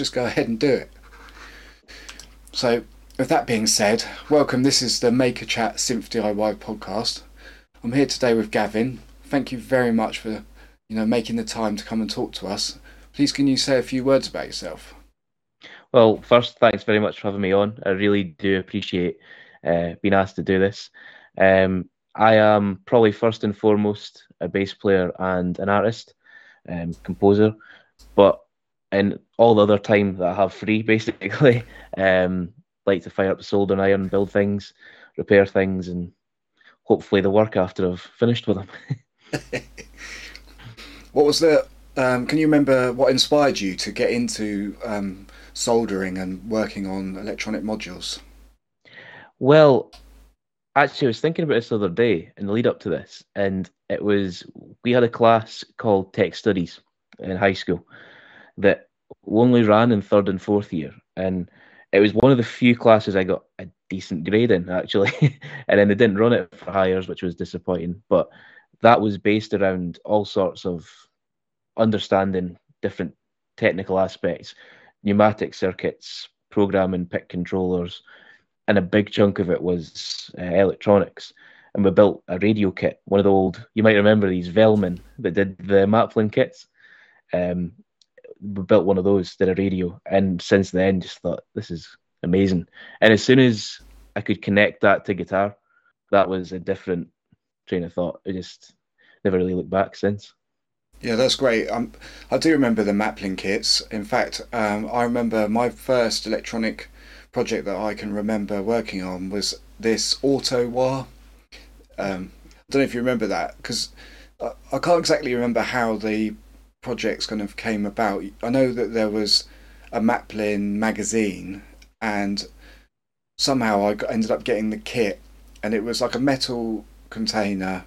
just go ahead and do it. So, with that being said, welcome. This is the Maker Chat Synth DIY podcast. I'm here today with Gavin. Thank you very much for you know making the time to come and talk to us. Please, can you say a few words about yourself? Well, first, thanks very much for having me on. I really do appreciate uh, being asked to do this. Um, I am probably first and foremost a bass player and an artist, um, composer, but in all the other time that I have free, basically, um, like to fire up the soldering iron, build things, repair things, and hopefully the work after I've finished with them. what was the? Um, can you remember what inspired you to get into um, soldering and working on electronic modules? Well, actually, I was thinking about this the other day in the lead up to this, and it was we had a class called Tech Studies in high school that only ran in third and fourth year, and it was one of the few classes I got a decent grade in actually, and then they didn't run it for hires, which was disappointing. But that was based around all sorts of understanding different technical aspects, pneumatic circuits, programming, PIC controllers, and a big chunk of it was uh, electronics. And we built a radio kit, one of the old, you might remember these Velleman that did the Maplin kits. Um, we built one of those, did a radio, and since then just thought this is amazing. And as soon as I could connect that to guitar, that was a different train of thought. I just never really looked back since. Yeah, that's great. Um, I do remember the Maplin kits. In fact, um, I remember my first electronic project that I can remember working on was this auto wah. Um, I don't know if you remember that because I, I can't exactly remember how the projects kind of came about. I know that there was a Maplin magazine, and somehow I got, ended up getting the kit, and it was like a metal container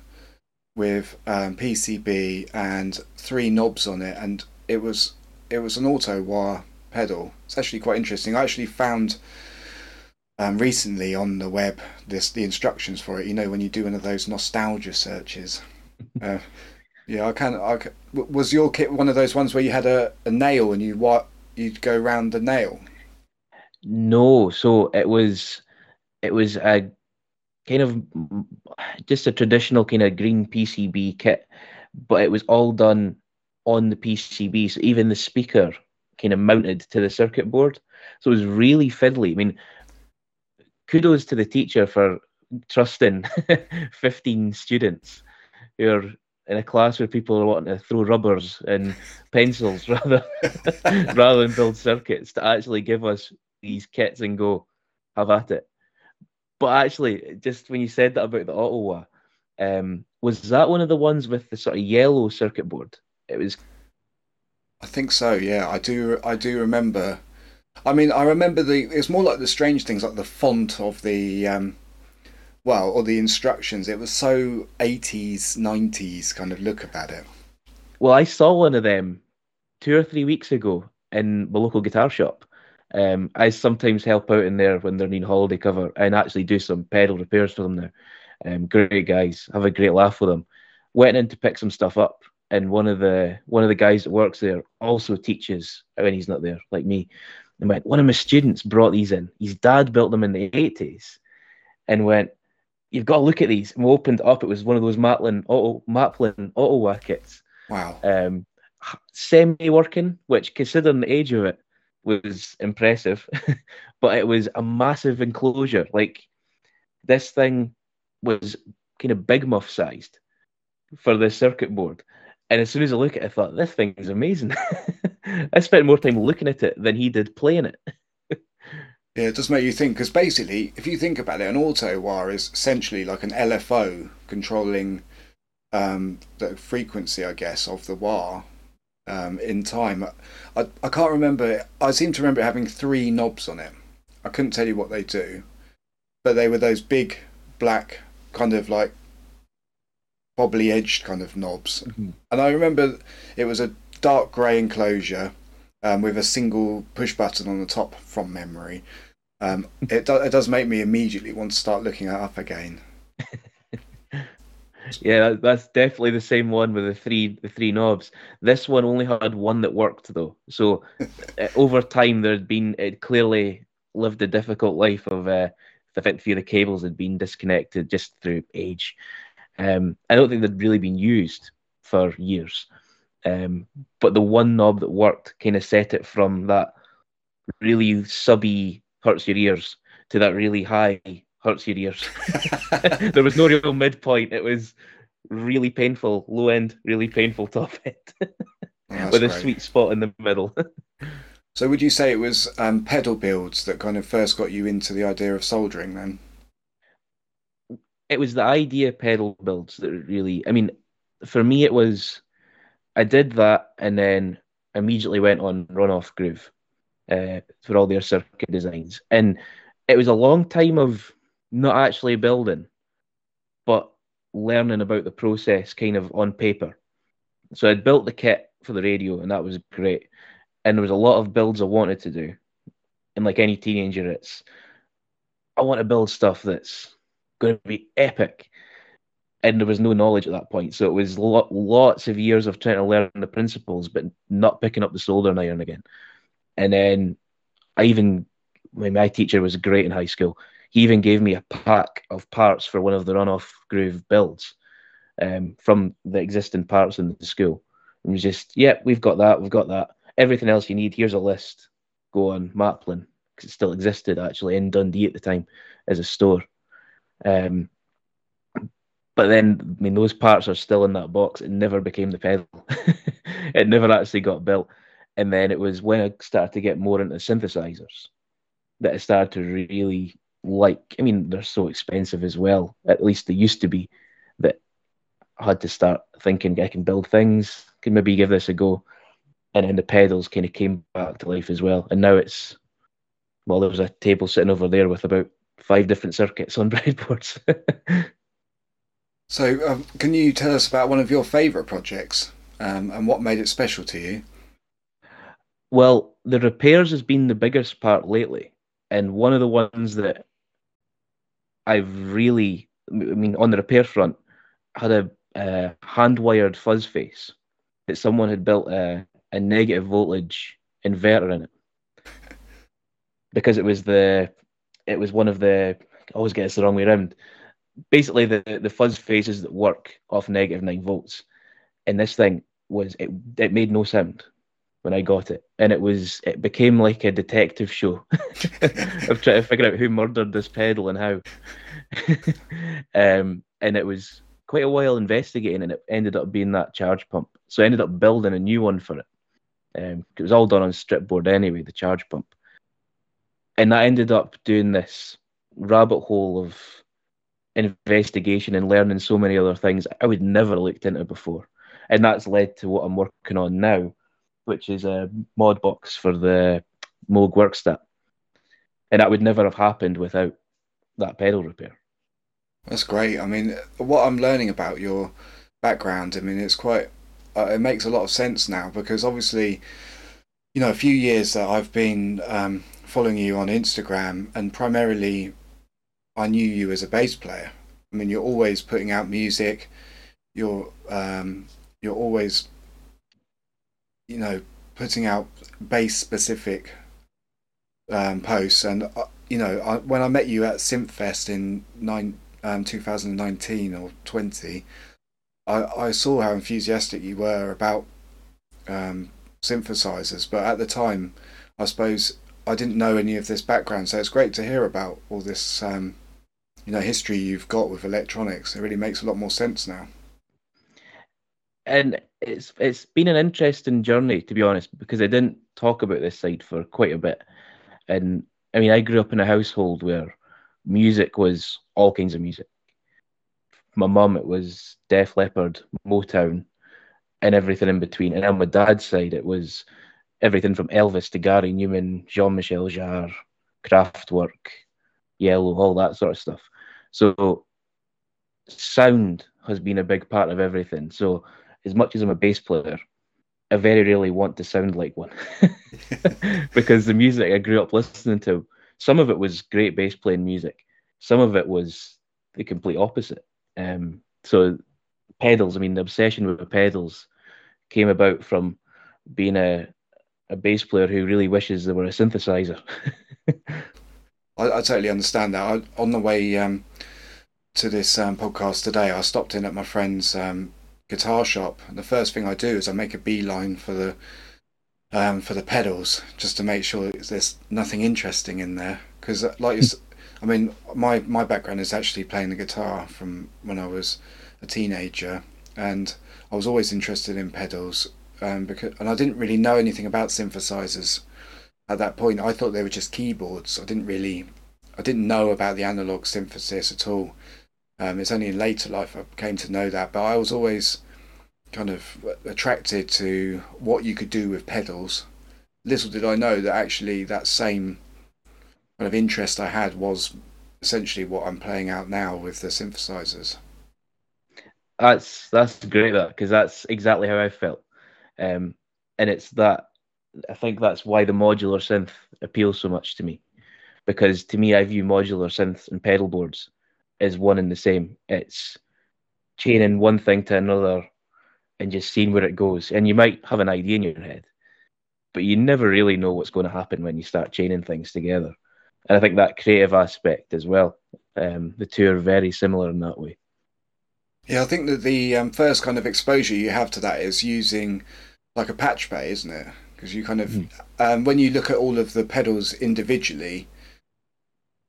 with um, PCB and three knobs on it, and it was it was an auto wah pedal. It's actually quite interesting. I actually found um, recently on the web this the instructions for it. You know when you do one of those nostalgia searches. uh, yeah, I can. I was your kit one of those ones where you had a, a nail and you what you'd go around the nail? No, so it was it was a kind of just a traditional kind of green PCB kit, but it was all done on the PCB. So even the speaker kind of mounted to the circuit board. So it was really fiddly. I mean, kudos to the teacher for trusting 15 students who are in a class where people are wanting to throw rubbers and pencils rather rather than build circuits to actually give us these kits and go have at it. But actually, just when you said that about the auto wah, um, was that one of the ones with the sort of yellow circuit board? It was. I think so. Yeah, I do. I do remember. I mean, I remember the. It's more like the strange things, like the font of the, um, well, or the instructions. It was so eighties, nineties kind of look about it. Well, I saw one of them two or three weeks ago in the local guitar shop, um, I sometimes help out in there when they're needing holiday cover and actually do some pedal repairs for them now. Um, great guys, have a great laugh with them. Went in to pick some stuff up, and one of the one of the guys that works there also teaches when he's not there, like me. And went, one of my students brought these in. His dad built them in the eighties, and went, you've got to look at these. And we opened it up. It was one of those Maplin auto Maplin auto wah kits. Wow. Um, semi working, which considering the age of it, was impressive, but it was a massive enclosure. Like this thing was kind of big muff sized for the circuit board. And as soon as I look at it, I thought, this thing is amazing. I spent more time looking at it than he did playing it. Yeah, it does make you think, because basically, if you think about it, an auto wah is essentially like an LFO controlling um, the frequency, I guess, of the wah um, in time. I, I can't remember. I seem to remember having three knobs on it. I couldn't tell you what they do, but they were those big black kind of like bobbly edged kind of knobs. Mm-hmm. And I remember it was a dark grey enclosure um, with a single push button on the top from memory. Um, it, do, it does make me immediately want to start looking it up again. yeah, that's definitely the same one with the three the three knobs. This one only had one that worked though. So uh, over time, there'd been it clearly lived a difficult life of uh, I think a few of the cables had been disconnected just through age. Um, I don't think they'd really been used for years. Um, but the one knob that worked kind of set it from that really subby hurts your ears to that really high hurts your ears. there was no real midpoint. It was really painful low end, really painful top end, oh, with a sweet spot in the middle. so, would you say it was um, pedal builds that kind of first got you into the idea of soldering then? It was the idea pedal builds that really, I mean, for me, it was I did that and then immediately went on Runoff Groove uh, for all their circuit designs. And it was a long time of not actually building, but learning about the process kind of on paper. So I'd built the kit for the radio, and that was great. And there was a lot of builds I wanted to do. And like any teenager, it's I want to build stuff that's going to be epic. And there was no knowledge at that point. So it was lo- lots of years of trying to learn the principles, but not picking up the soldering iron again. And then I even, my teacher was great in high school, he even gave me a pack of parts for one of the runoff groove builds um, from the existing parts in the school. And was just, yep, yeah, we've got that, we've got that. Everything else you need, here's a list. Go on Maplin, because it still existed actually in Dundee at the time as a store. Um, but then, I mean, those parts are still in that box. It never became the pedal. it never actually got built. And then it was when I started to get more into synthesizers that I started to really like. I mean, they're so expensive as well. At least they used to be. That I had to start thinking I can build things. Can maybe give this a go. And then the pedals kind of came back to life as well. And now it's well, there was a table sitting over there with about five different circuits on breadboards. so, um, can you tell us about one of your favourite projects um, and what made it special to you? Well, the repairs has been the biggest part lately, and one of the ones that I've really, I mean, on the repair front, had a, a hand wired fuzz face that someone had built a, a negative voltage inverter in it because it was the it was one of the I always get this the wrong way around. Basically, the the fuzz faces that work off negative nine volts, and this thing was it it made no sound when I got it, and it was it became like a detective show of trying to figure out who murdered this pedal and how. um, and it was quite a while investigating, and it ended up being that charge pump. So I ended up building a new one for it. Um, it was all done on strip board anyway, the charge pump, and I ended up doing this rabbit hole of investigation and learning so many other things I would never looked into before, and that's led to what I'm working on now which is a mod box for the Moog Werkstatt. And that would never have happened without that pedal repair. That's great. I mean, what I'm learning about your background, I mean, it's quite, uh, it makes a lot of sense now because obviously, you know, a few years that I've been um, following you on Instagram and primarily I knew you as a bass player. I mean, you're always putting out music. You're um, you're always you know, putting out bass specific um, posts. And, uh, you know, I, when I met you at Synthfest in nine, um, 2019 or 20, I, I saw how enthusiastic you were about um, synthesizers. But at the time, I suppose I didn't know any of this background. So it's great to hear about all this, um, you know, history you've got with electronics. It really makes a lot more sense now. And it's it's been an interesting journey to be honest because I didn't talk about this side for quite a bit, and I mean I grew up in a household where music was all kinds of music. My mum it was Def Leppard, Motown, and everything in between, and on my dad's side it was everything from Elvis to Gary Numan, Jean Michel Jarre, Kraftwerk, Yello, all that sort of stuff. So sound has been a big part of everything. So as much as I'm a bass player, I very rarely want to sound like one because the music I grew up listening to, some of it was great bass playing music, some of it was the complete opposite. Um, so pedals. I mean, the obsession with the pedals came about from being a a bass player who really wishes there were a synthesizer. I, I, totally understand that. I, on the way um, to this um, podcast today, I stopped in at my friend's um, guitar shop, and the first thing I do is I make a beeline for the um, for the pedals just to make sure there's nothing interesting in there. Because, uh, like, I mean, my my background is actually playing the guitar from when I was a teenager, and I was always interested in pedals. Um, because and I didn't really know anything about synthesizers at that point. I thought they were just keyboards. I didn't really, I didn't know about the analog synthesis at all. Um, it's only in later life I came to know that, but I was always kind of attracted to what you could do with pedals. Little did I know that actually that same kind of interest I had was essentially what I'm playing out now with the synthesizers. That's that's great because that's exactly how I felt, um, and it's that I think that's why the modular synth appeals so much to me, because to me I view modular synths and pedal boards as one and the same. It's chaining one thing to another and just seeing where it goes. And you might have an idea in your head, but you never really know what's going to happen when you start chaining things together. And I think that creative aspect as well. Um, the two are very similar in that way. Yeah, I think that the um, first kind of exposure you have to that is using like a patch bay, isn't it? Because you kind of, mm. um, when you look at all of the pedals individually,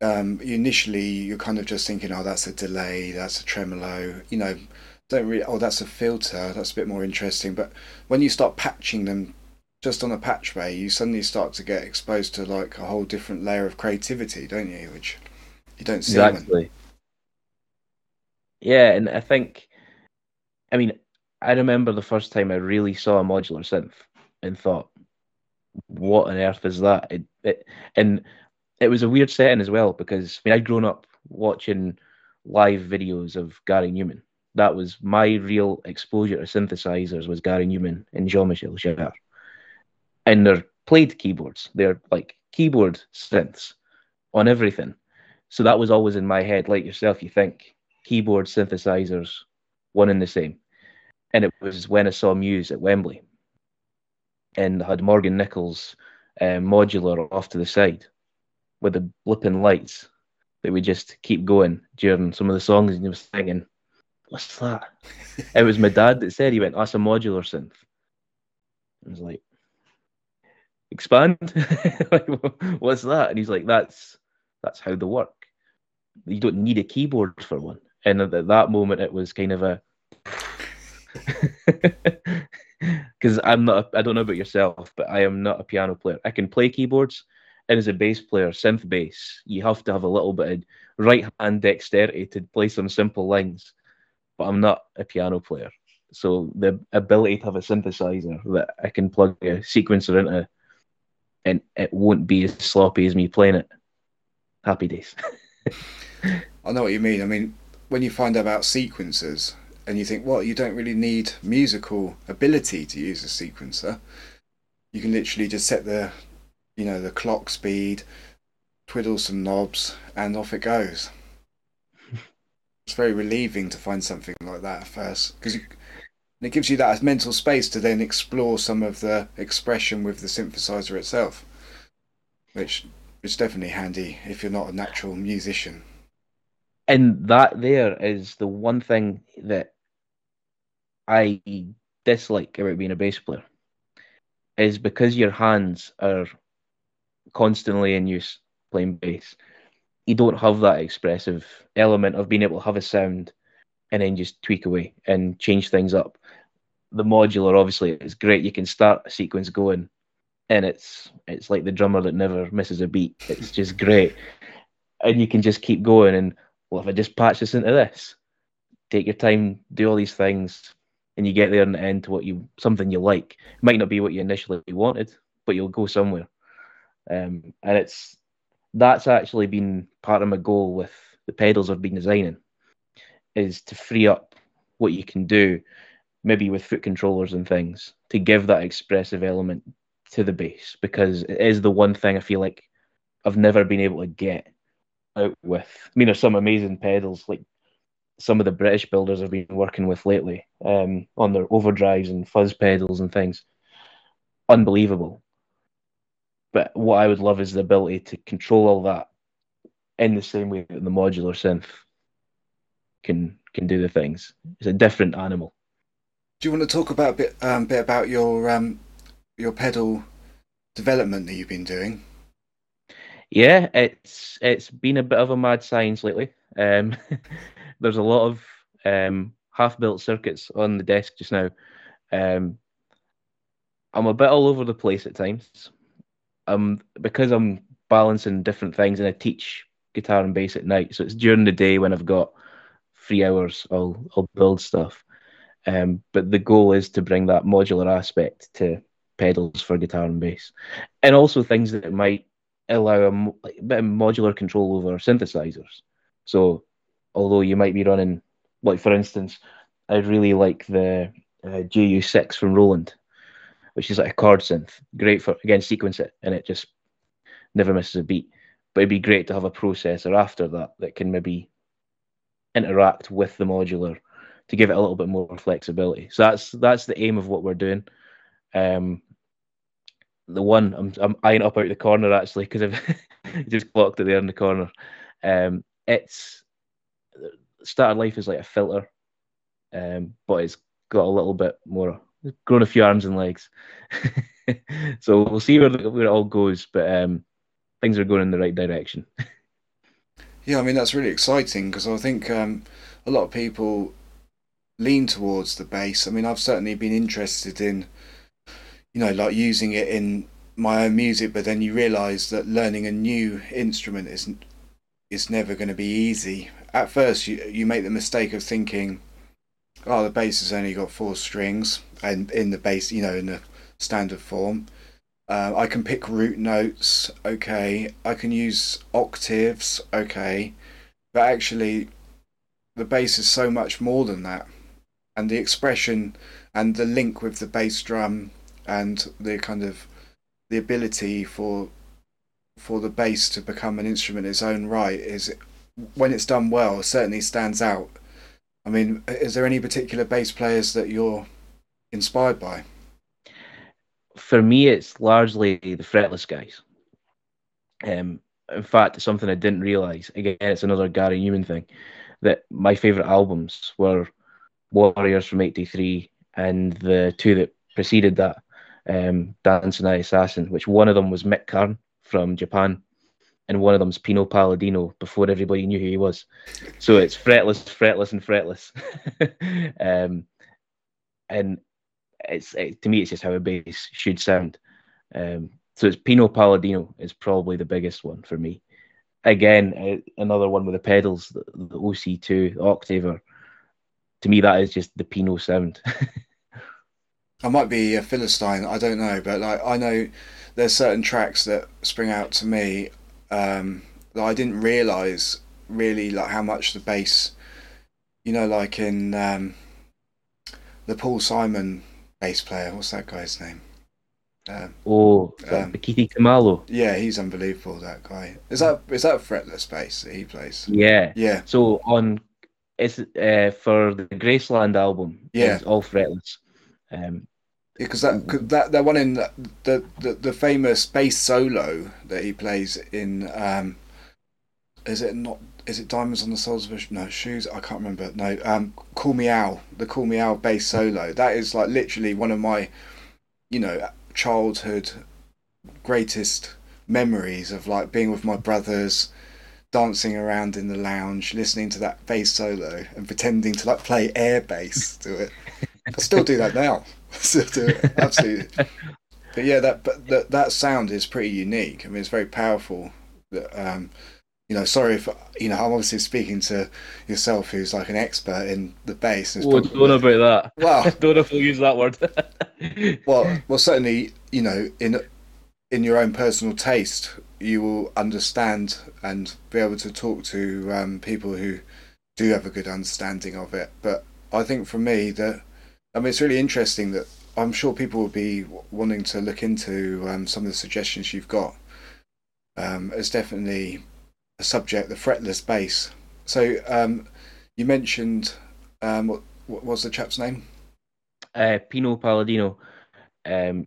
um, initially you're kind of just thinking, oh, that's a delay, that's a tremolo, you know, don't really, oh, that's a filter, that's a bit more interesting. But when you start patching them just on a patch bay, you suddenly start to get exposed to like a whole different layer of creativity, don't you? Which you don't see. Exactly. When... Yeah, and I think, I mean, I remember the first time I really saw a modular synth and thought, "What on earth is that?" It, it, and it was a weird setting as well because I mean I'd grown up watching live videos of Gary Numan. That was my real exposure to synthesizers was Gary Numan and Jean-Michel Jarre and they're played keyboards. They're like keyboard synths on everything. So that was always in my head, like yourself. You think keyboard synthesizers, one and the same. And it was when I saw Muse at Wembley, and had Morgan Nicholls um, modular off to the side with the blipping lights that would just keep going during some of the songs, and he was thinking, "What's that?" it was my dad that said he went, "That's a modular synth." I was like, expand? Like what's that? And he's like that's that's how they work. You don't need a keyboard for one. And at that moment it was kind of a because i'm not i don't know about yourself but i am not a piano player i can play keyboards and as a bass player synth bass you have to have a little bit of right hand dexterity to play some simple lines but i'm not a piano player so the ability to have a synthesizer that i can plug a sequencer into and it won't be as sloppy as me playing it. Happy days. I know what you mean. I mean, when you find out about sequencers and you think, well, you don't really need musical ability to use a sequencer. You can literally just set the, you know, the clock speed, twiddle some knobs, and off it goes. it's very relieving to find something like that at first because it gives you that mental space to then explore some of the expression with the synthesizer itself, which is definitely handy if you're not a natural musician. And that there is the one thing that I dislike about being a bass player is because your hands are constantly in use playing bass. You don't have that expressive element of being able to have a sound and then just tweak away and change things up. The modular obviously is great. You can start a sequence going and it's it's like the drummer that never misses a beat. It's just great. And you can just keep going and well if I just patch this into this, take your time, do all these things, and you get there in the end to what you something you like. It might not be what you initially wanted, but you'll go somewhere. Um, and it's that's actually been part of my goal with the pedals I've been designing is to free up what you can do, maybe with foot controllers and things, to give that expressive element to the bass because it is the one thing I feel like I've never been able to get out with. I mean, there's some amazing pedals like some of the British builders have been working with lately um, on their overdrives and fuzz pedals and things. Unbelievable. But what I would love is the ability to control all that in the same way that the modular synth can can do the things. It's a different animal. Do you want to talk about a bit um, bit about your um, your pedal development that you've been doing? Yeah, it's it's been a bit of a mad science lately. Um, there's a lot of um, half-built circuits on the desk just now. Um, I'm a bit all over the place at times. Um, because I'm balancing different things, and I teach guitar and bass at night, so it's during the day when I've got three hours, I'll I'll build stuff. Um, but the goal is to bring that modular aspect to pedals for guitar and bass, and also things that might allow a, a bit of modular control over synthesizers. So although you might be running, like for instance, I really like the uh, JU6 from Roland, which is like a chord synth. Great for again sequence it, and it just never misses a beat. But it'd be great to have a processor after that that can maybe interact with the modular to give it a little bit more flexibility. So that's that's the aim of what we're doing. Um, the one I'm I'm eyeing up out the corner actually because I've just clocked it there in the corner. Um, it's started life as like a filter, um, but it's got a little bit more, grown a few arms and legs. so we'll see where, where it all goes, but um, things are going in the right direction. yeah, I mean that's really exciting because I think um, a lot of people lean towards the bass. I mean, I've certainly been interested in, you know, like using it in my own music, but then you realise that learning a new instrument isn't is never going to be easy at first you you make the mistake of thinking, oh, the bass has only got four strings, and in the bass, you know, in the standard form. Uh, I can pick root notes, okay. I can use octaves, okay. But actually, the bass is so much more than that. And the expression and the link with the bass drum and the kind of the ability for for the bass to become an instrument in its own right is when it's done well, certainly stands out. I mean, is there any particular bass players that you're inspired by? For me, it's largely the fretless guys. Um, in fact, something I didn't realize. Again, it's another Gary Numan thing. That my favorite albums were Warriors from '83 and the two that preceded that, um, Dance and I, Assassin, which one of them was Mick Karn from Japan, and one of them's Pino Palladino before everybody knew who he was. So it's fretless, fretless, and fretless. um, and it's it, to me, it's just how a bass should sound. Um, so it's Pino Palladino is probably the biggest one for me. Again, uh, another one with the pedals, the, the OC2, the Octaver. To me, that is just the Pino sound. I might be a philistine, I don't know, but like I know there's certain tracks that spring out to me um, that I didn't realize really like how much the bass, you know, like in um, the Paul Simon bass player. What's that guy's name? Um, oh, um, Bakithi Kumalo. Yeah, he's unbelievable. That guy is that is that fretless bass that he plays? Yeah, yeah. So on it's uh, for the Graceland album. Yeah, it's all fretless. Um, because that that that one in the, the, the the famous bass solo that he plays in um is it not is it diamonds on the soles of his no shoes i can't remember no um call me Al the call me Al bass solo. That is like literally one of my you know childhood greatest memories of like being with my brothers dancing around in the lounge listening to that bass solo and pretending to like play air bass to it i still do that now absolutely. but yeah, that but that that sound is pretty unique. I mean, it's very powerful. That um, you know, sorry if you know, I'm obviously speaking to yourself, who's like an expert in the bass. Oh, probably, don't know about that. Well, don't know if we'll use that word. well, well, certainly, you know, in in your own personal taste, you will understand and be able to talk to um, people who do have a good understanding of it. But I think for me that I mean, it's really interesting that I'm sure people will be wanting to look into um, some of the suggestions you've got. Um, it's definitely a subject, the fretless bass. So, um, You mentioned um, what, what was the chap's name? Uh, Pino Palladino. Um,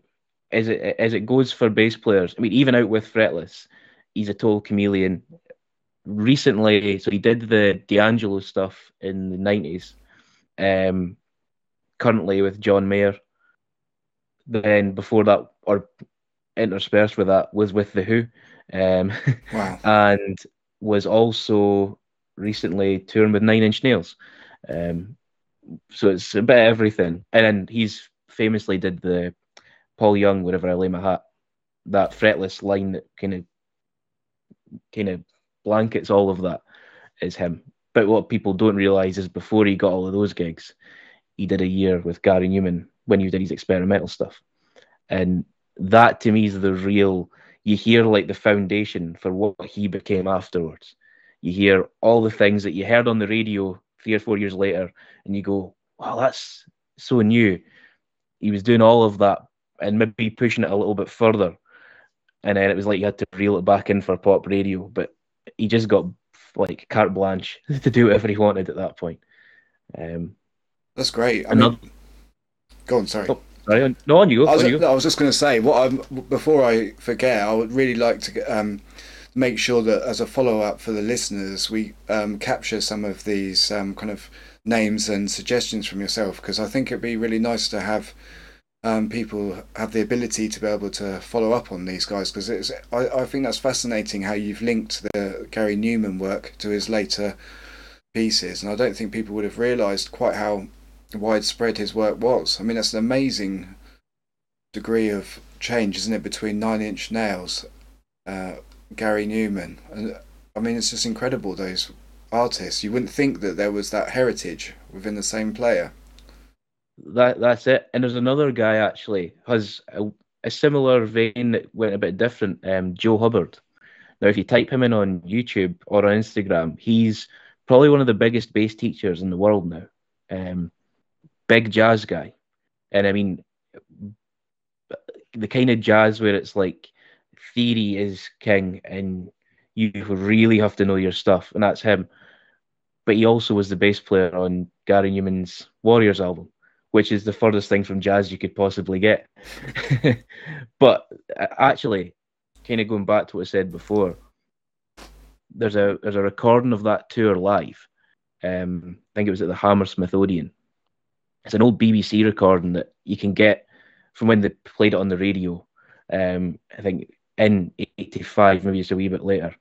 as it as it goes for bass players, I mean, even out with fretless, he's a total chameleon. Recently, so he did the D'Angelo stuff in the nineties. Currently with John Mayer. Then before that, or interspersed with that, was with the Who, um, wow. and was also recently touring with Nine Inch Nails. Um, so it's a bit of everything. And then he's famously did the Paul Young, wherever I lay my hat, that fretless line that kind of kind of blankets all of that is him. But what people don't realize is before he got all of those gigs, he did a year with Gary Numan when he did his experimental stuff. And that to me is the real you hear like the foundation for what he became afterwards. You hear all the things that you heard on the radio three or four years later, and you go, Wow, that's so new. He was doing all of that and maybe pushing it a little bit further. And then it was like you had to reel it back in for pop radio, but he just got like carte blanche to do whatever he wanted at that point. Um, That's great. I another... mean, go on. Sorry. Oh, sorry. No, on you go. I was, on you go. I was just going to say what I'm before I forget. I would really like to um, make sure that as a follow up for the listeners, we um, capture some of these um, kind of names and suggestions from yourself because I think it'd be really nice to have um, people have the ability to be able to follow up on these guys because it's I, I think that's fascinating how you've linked the Gary Numan work to his later pieces and I don't think people would have realized quite how widespread his work was I mean that's an amazing degree of change isn't it between Nine Inch Nails uh, Gary Numan, and I mean it's just incredible those artists you wouldn't think that there was that heritage within the same player that that's it. And there's another guy actually has a, a similar vein that went a bit different. Um, Joe Hubbard. Now, if you type him in on YouTube or on Instagram, he's probably one of the biggest bass teachers in the world now. Um, big jazz guy, and I mean the kind of jazz where it's like theory is king, and you really have to know your stuff, and that's him. But he also was the bass player on Gary Numan's Warriors album which is the furthest thing from jazz you could possibly get. but uh, actually, kind of going back to what I said before, there's a there's a recording of that tour live. Um, I think it was at the Hammersmith Odeon. It's an old BBC recording that you can get from when they played it on the radio. Um, I think in '85, maybe it's a wee bit later,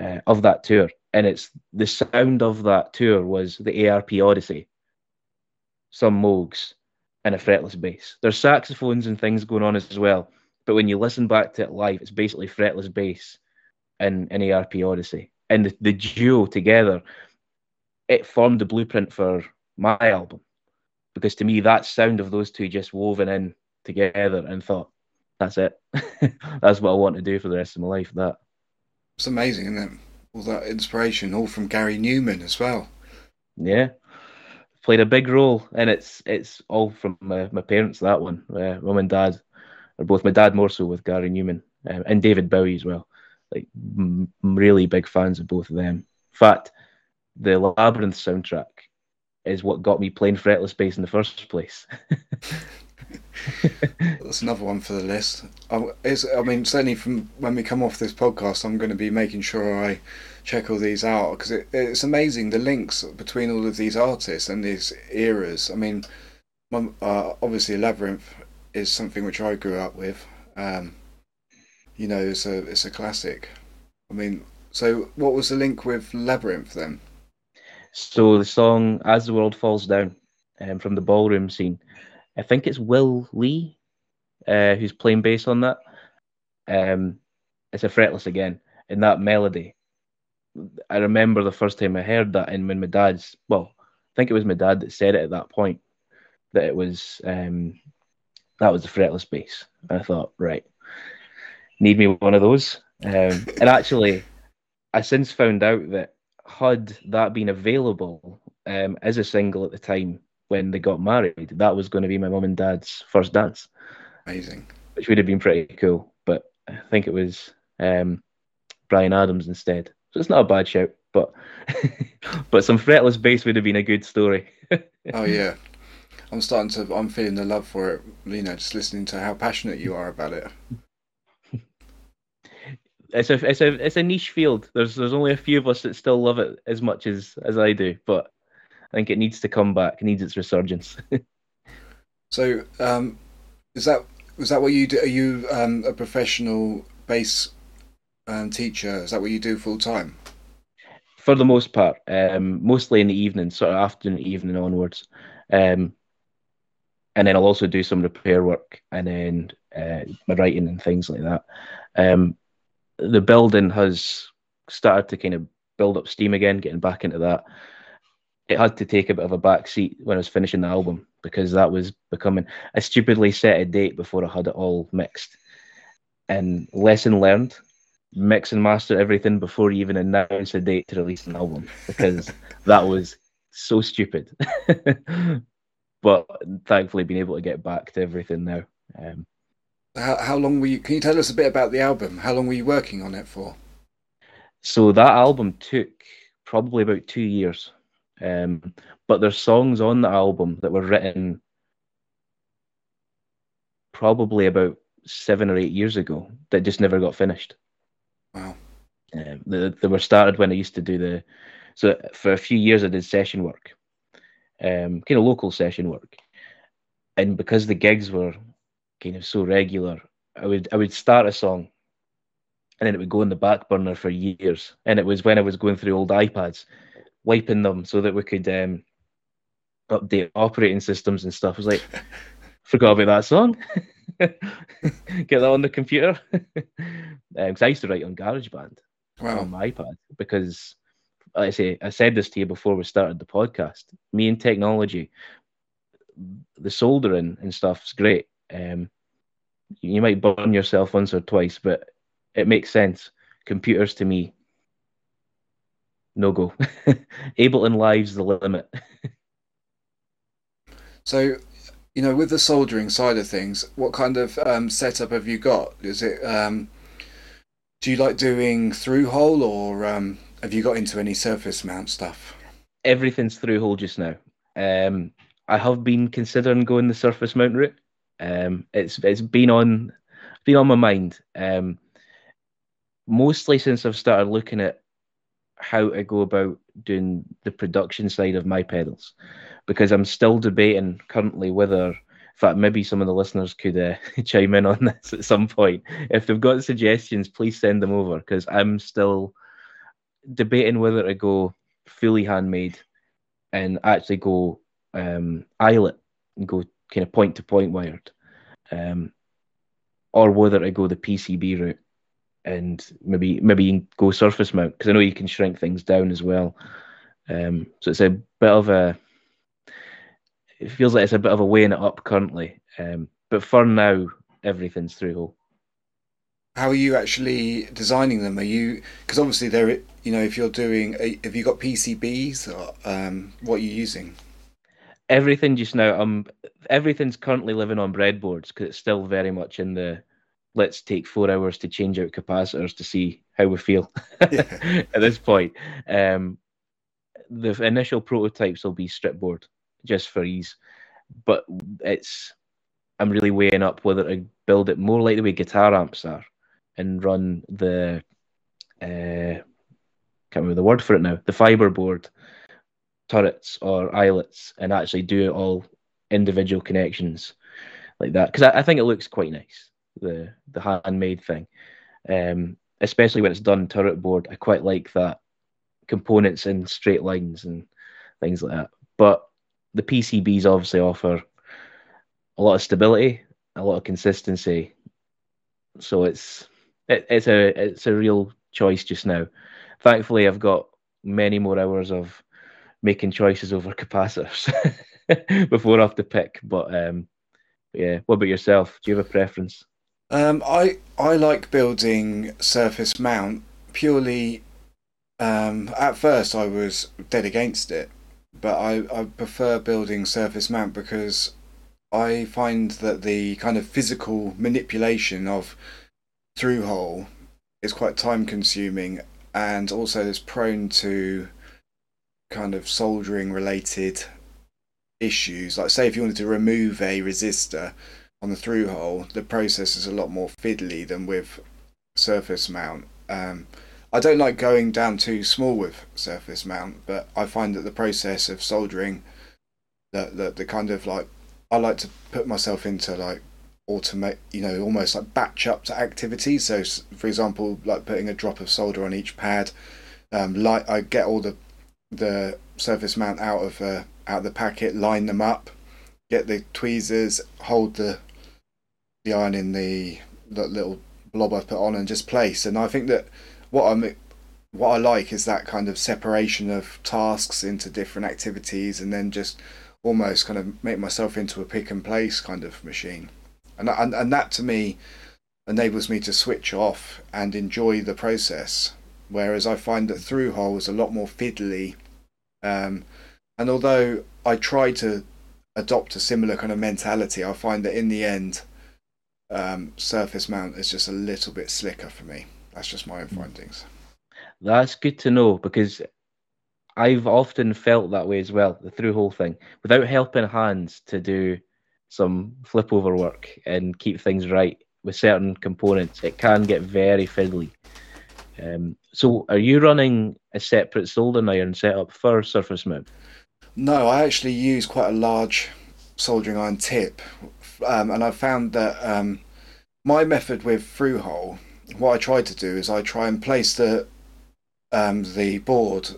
uh, of that tour. And it's the sound of that tour was the ARP Odyssey some Moogs, and a fretless bass. There's saxophones and things going on as well, but when you listen back to it live, it's basically fretless bass and an ARP Odyssey. And the, the duo together, it formed the blueprint for my album. Because to me, that sound of those two just woven in together and thought, that's it. that's what I want to do for the rest of my life. That. It's amazing, isn't it? All that inspiration, all from Gary Numan as well. Yeah played a big role, and it's it's all from my, my parents. That one, uh, mum and dad, or both my dad more so with Gary Numan um, and David Bowie as well. Like m- really big fans of both of them. In fact, the Labyrinth soundtrack is what got me playing fretless bass in the first place. That's another one for the list. I, I mean, certainly from when we come off this podcast, I'm going to be making sure I check all these out because it, it's amazing the links between all of these artists and these eras. I mean, uh, obviously, Labyrinth is something which I grew up with. Um, you know, it's a it's a classic. I mean, so what was the link with Labyrinth then? So the song "As the World Falls Down" um, from the ballroom scene. I think it's Will Lee uh, who's playing bass on that. Um, it's a fretless again, in that melody I remember the first time I heard that, and when my dad's well, I think it was my dad that said it at that point that it was um, that was the fretless bass. And I thought, right, need me one of those. Um, and actually, I since found out that had that been available um, as a single at the time when they got married, that was going to be my mum and dad's first dance. Amazing. Which would have been pretty cool. But I think it was um, Bryan Adams instead. So it's not a bad shout, but but some fretless bass would have been a good story. oh yeah, I'm starting to. I'm feeling the love for it. You know, just listening to how passionate you are about it. It's a it's a it's a niche field. There's there's only a few of us that still love it as much as as I do, but I think it needs to come back. It needs its resurgence. so, um, is that was that what you do? Are you um, a professional bass um, teacher? Is that what you do full time? For the most part, um, mostly in the evening, sort of afternoon, evening onwards. Um, and then I'll also do some repair work and then uh, my writing and things like that. Um, the building has started to kind of build up steam again, getting back into that. It had to take a bit of a back seat when I was finishing the album because that was becoming. I stupidly set a date before I had it all mixed. And lesson learned: mix and master everything before you even announce a date to release an album because that was so stupid. but thankfully been able to get back to everything now. Um, how, how long were you? Can you tell us a bit about the album? How long were you working on it for? So that album took probably about two years, um, but there's songs on the album that were written probably about seven or eight years ago that just never got finished. Wow. Um, they, they were started when I used to do the. So for a few years I did session work, um, kind of local session work, and because the gigs were kind of so regular, I would I would start a song, and then it would go in the back burner for years. And it was when I was going through old iPads, wiping them so that we could um, update operating systems and stuff. I was like, forgot about that song. Get that on the computer. Because um, I used to write on GarageBand wow. on my iPad because like I say, I said this to you before we started the podcast. Me and technology, the soldering and stuff is great. Um, you might burn yourself once or twice, but it makes sense. Computers to me, no go. Ableton Live's the limit. so, you know, with the soldering side of things, what kind of um, setup have you got? Is it um, do you like doing through hole or um, have you got into any surface mount stuff? Everything's through hole just now. Um, I have been considering going the surface mount route. Um, it's it's been on been on my mind. Um, mostly since I've started looking at how to go about doing the production side of my pedals, because I'm still debating currently whether, in fact, maybe some of the listeners could uh, chime in on this at some point. If they've got suggestions, please send them over because I'm still debating whether to go fully handmade and actually go um, eyelet and go kind of point to point wired, um, or whether to go the PCB route and maybe maybe go surface mount because I know you can shrink things down as well. Um, so it's a bit of a it feels like it's a bit of a weighing it up currently. Um, but for now, everything's through hole how are you actually designing them? Are you because obviously they're you know if you're doing have you got PCBs or um, what are you using? Everything just now. Um, everything's currently living on breadboards because it's still very much in the let's take four hours to change out capacitors to see how we feel yeah. at this point. Um, the initial prototypes will be strip board just for ease, but it's I'm really weighing up whether to build it more like the way guitar amps are, and run the uh, can't remember the word for it now, the fiber board turrets or eyelets, and actually do it all individual connections like that because I, I, think it looks quite nice the the handmade thing, um, especially when it's done turret board. I quite like that components in straight lines and things like that. But the PCBs obviously offer a lot of stability, a lot of consistency. So it's it, it's a it's a real choice just now. Thankfully, I've got many more hours of making choices over capacitors before I have to pick. But um, yeah, what about yourself? Do you have a preference? Um, I I like building surface mount purely. Um, at first, I was dead against it, but I, I prefer building surface mount because I find that the kind of physical manipulation of through hole is quite time consuming and also is prone to kind of soldering related issues. Like, say, if you wanted to remove a resistor on the through hole, the process is a lot more fiddly than with surface mount. Um, I don't like going down too small with surface mount, but I find that the process of soldering, the the, the kind of like, I like to put myself into like automate, you know, almost like batch up to activities. So, for example, like putting a drop of solder on each pad. Um, like I get all the the surface mount out of uh, out of the packet, line them up, get the tweezers, hold the the iron in the, the little blob I put on, and just place. And I think that what I'm what I like is that kind of separation of tasks into different activities, and then just almost kind of make myself into a pick and place kind of machine and and and that to me enables me to switch off and enjoy the process. Whereas I find that through hole is a lot more fiddly, um, and although I try to adopt a similar kind of mentality, I find that in the end, um, surface mount is just a little bit slicker for me. That's just my own hmm. findings. That's good to know because I've often felt that way as well. The through hole thing, without helping hands to do some flip over work and keep things right with certain components, it can get very fiddly. Um, so, are you running a separate soldering iron setup for surface mount? No, I actually use quite a large soldering iron tip, um, and I found that um, my method with through hole, what I try to do is I try and place the um, the board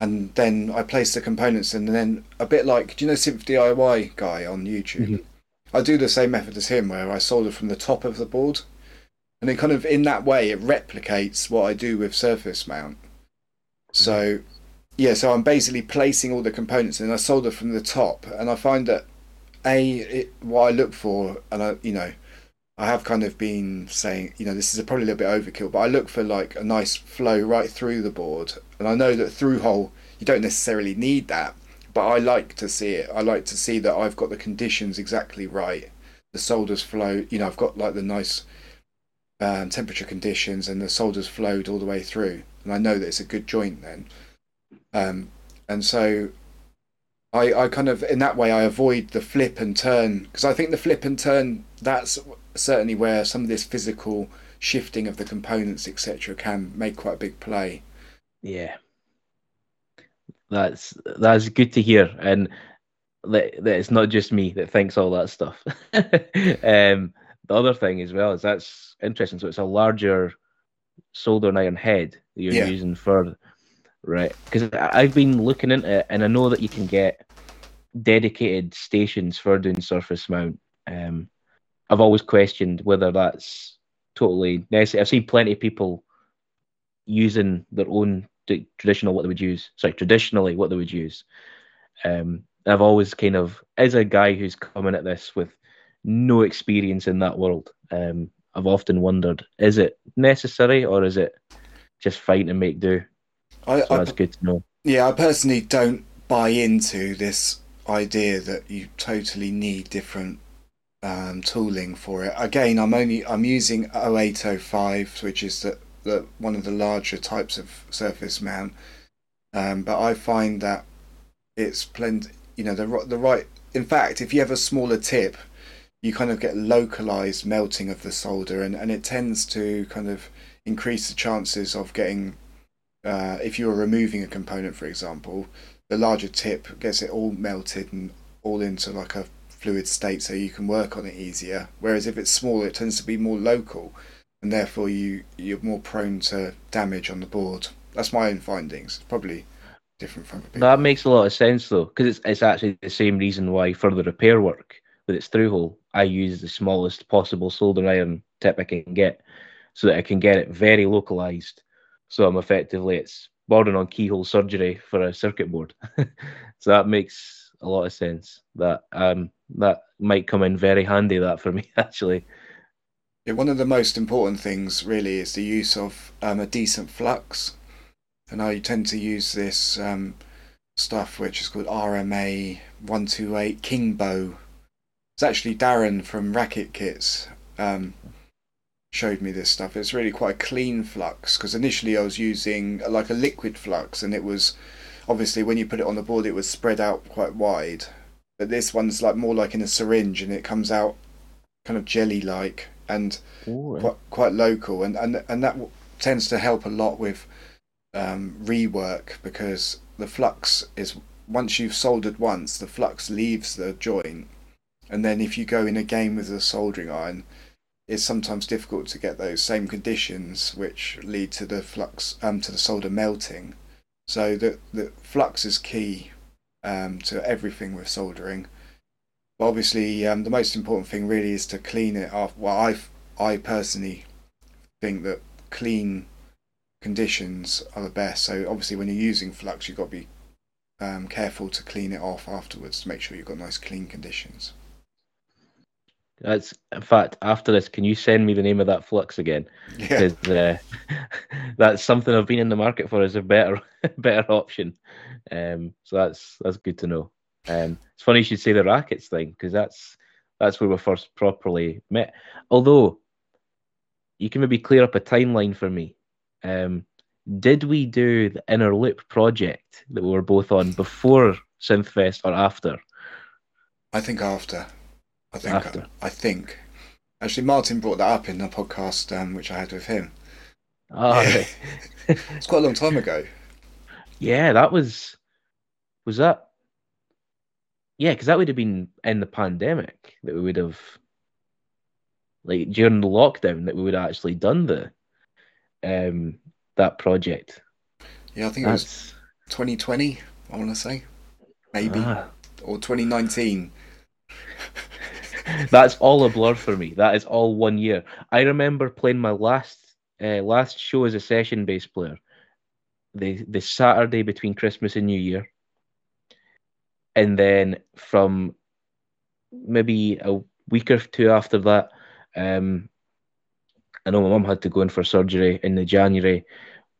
and then I place the components and then a bit like do you know Synth DIY guy on YouTube? Mm-hmm. I do the same method as him where I solder from the top of the board. And then kind of in that way it replicates what I do with surface mount. So mm-hmm. yeah, so I'm basically placing all the components and I solder from the top and I find that a it, what I look for and I you know I have kind of been saying, you know, this is probably a little bit overkill, but I look for like a nice flow right through the board. And I know that through hole, you don't necessarily need that, but I like to see it. I like to see that I've got the conditions exactly right. The solders flow, you know, I've got like the nice um, temperature conditions and the solders flowed all the way through. And I know that it's a good joint then. Um, and so I, I kind of, in that way, I avoid the flip and turn because I think the flip and turn, that's certainly where some of this physical shifting of the components, etc., can make quite a big play. Yeah, that's that's good to hear, and that, that it's not just me that thinks all that stuff. um, the other thing as well is that's interesting. So it's a larger soldering iron head that you're yeah. using for right because I've been looking into it and I know that you can get dedicated stations for doing surface mount. Um, I've always questioned whether that's totally necessary. I've seen plenty of people using their own traditional what they would use. Sorry, traditionally what they would use. Um, I've always kind of, as a guy who's coming at this with no experience in that world, um, I've often wondered: is it necessary or is it just fine to make do? I, so I, that's good to know. Yeah, I personally don't buy into this idea that you totally need different um, tooling for it. Again, I'm only I'm using 0805, which is the, the one of the larger types of surface mount. Um, but I find that it's plenty. You know, the the right. In fact, if you have a smaller tip, you kind of get localized melting of the solder, and, and it tends to kind of increase the chances of getting. Uh, if you're removing a component, for example, the larger tip gets it all melted and all into like a fluid state so you can work on it easier. Whereas if it's smaller, it tends to be more local, and therefore you you're more prone to damage on the board. That's my own findings. Probably different from. That makes a lot of sense though, because it's it's actually the same reason why for the repair work with its through hole, I use the smallest possible solder iron tip I can get, so that I can get it very localized. So I'm effectively it's bordering on keyhole surgery for a circuit board. so that makes a lot of sense. That um that might come in very handy. That for me actually. Yeah, one of the most important things really is the use of um, a decent flux, and I tend to use this um, stuff which is called RMA one two eight Kingbo. It's actually Darren from Racket Kits. Um, showed me this stuff. It's really quite a clean flux because initially I was using like a liquid flux and it was obviously when you put it on the board it was spread out quite wide. But this one's like more like in a syringe and it comes out kind of jelly like and Ooh, quite quite local and, and and that tends to help a lot with um, rework because the flux is once you've soldered once the flux leaves the joint and then if you go in a game with a soldering iron it's sometimes difficult to get those same conditions which lead to the flux um, to the solder melting. So the the flux is key um, to everything with soldering. But obviously, um, the most important thing really is to clean it off. Well, I I personally think that clean conditions are the best. So obviously, when you're using flux, you've got to be um, careful to clean it off afterwards to make sure you've got nice clean conditions. That's in fact after this. Can you send me the name of that flux again? Yeah. Uh, that's something I've been in the market for as a better better option. Um, so that's that's good to know. Um, it's funny you should say the rackets thing because that's that's where we first properly met. Although you can maybe clear up a timeline for me. Um, did we do the Inner Loop project that we were both on before Synthfest or after? I think after. I think. After. I think. Actually, Martin brought that up in the podcast um, which I had with him. Oh, yeah. it's quite a long time ago. Yeah, that was. Was that? Yeah, because that would have been in the pandemic that we would have, like during the lockdown, that we would have actually done the, um, that project. Yeah, I think That's... it was 2020. I want to say, maybe, ah. or 2019. That's all a blur for me. That is all one year. I remember playing my last uh, last show as a session bass player, the the Saturday between Christmas and New Year, and then from maybe a week or two after that, um, I know my mum had to go in for surgery in the January.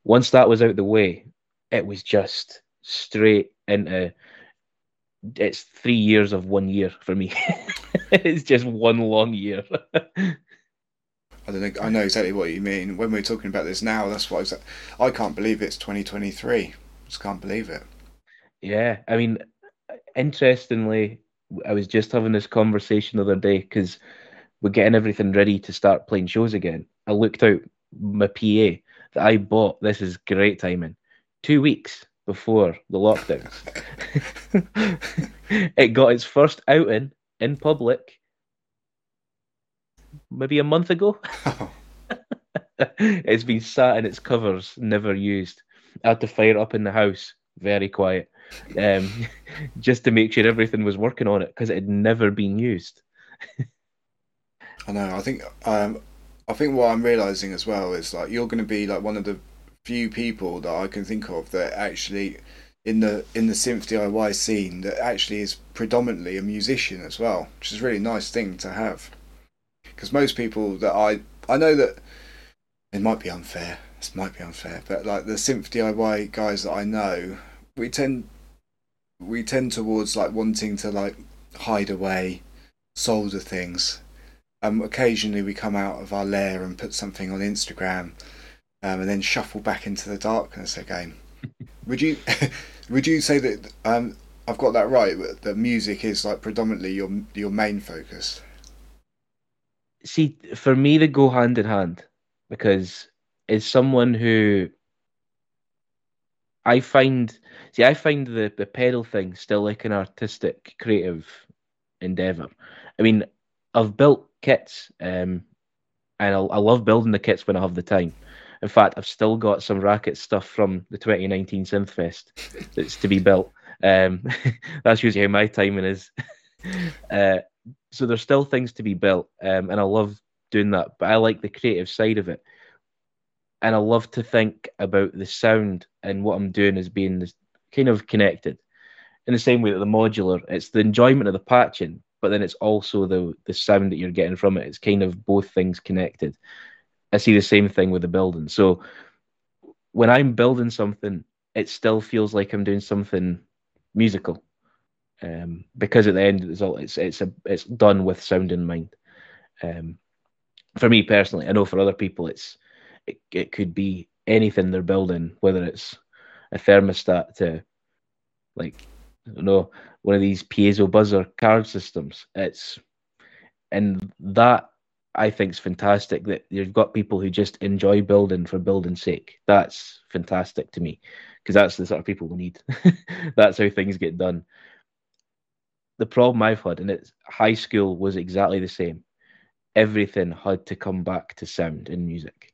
Once that was out the way, it was just straight into it's three years of one year for me. it's just one long year. I don't think I know exactly what you mean. When we're talking about this now, that's what I, I can't believe it's 2023. Just can't believe it. Yeah, I mean, interestingly, I was just having this conversation the other day because we're getting everything ready to start playing shows again. I looked out my PA that I bought. This is great timing. Two weeks before the lockdowns. it got its first outing in public maybe a month ago. it's been sat in its covers, never used. I had to fire up in the house, very quiet, um, just to make sure everything was working on it because it had never been used. I know. I think um, I think what I'm realizing as well is like you're going to be like one of the few people that I can think of that actually in the in the synth DIY scene that actually is predominantly a musician as well, which is a really nice thing to have. Because most people that I I know that it might be unfair. This might be unfair, but like the synth DIY guys that I know, we tend we tend towards like wanting to like hide away, solder things. Um, occasionally we come out of our lair and put something on Instagram um, and then shuffle back into the darkness again. would you would you say that um, I've got that right? That music is like predominantly your your main focus. See, for me, they go hand in hand because as someone who I find, see, I find the the pedal thing still like an artistic, creative endeavor. I mean, I've built kits, um, and I, I love building the kits when I have the time. In fact, I've still got some racket stuff from the 2019 Synthfest that's to be built. Um, that's usually how my timing is. uh, so there's still things to be built, um, and I love doing that. But I like the creative side of it, and I love to think about the sound and what I'm doing as being kind of connected. In the same way that the modular, it's the enjoyment of the patching, but then it's also the the sound that you're getting from it. It's kind of both things connected. I see the same thing with the building. So when I'm building something, it still feels like I'm doing something musical, um, because at the end of the result, it's it's a it's done with sound in mind. Um, for me personally, I know for other people, it's it, it could be anything they're building, whether it's a thermostat to like I don't know one of these piezo buzzer card systems. It's and that I think is fantastic that you've got people who just enjoy building for building's sake. That's fantastic to me because that's the sort of people we need. that's how things get done. The problem I've had, and it's high school was exactly the same. Everything had to come back to sound in music.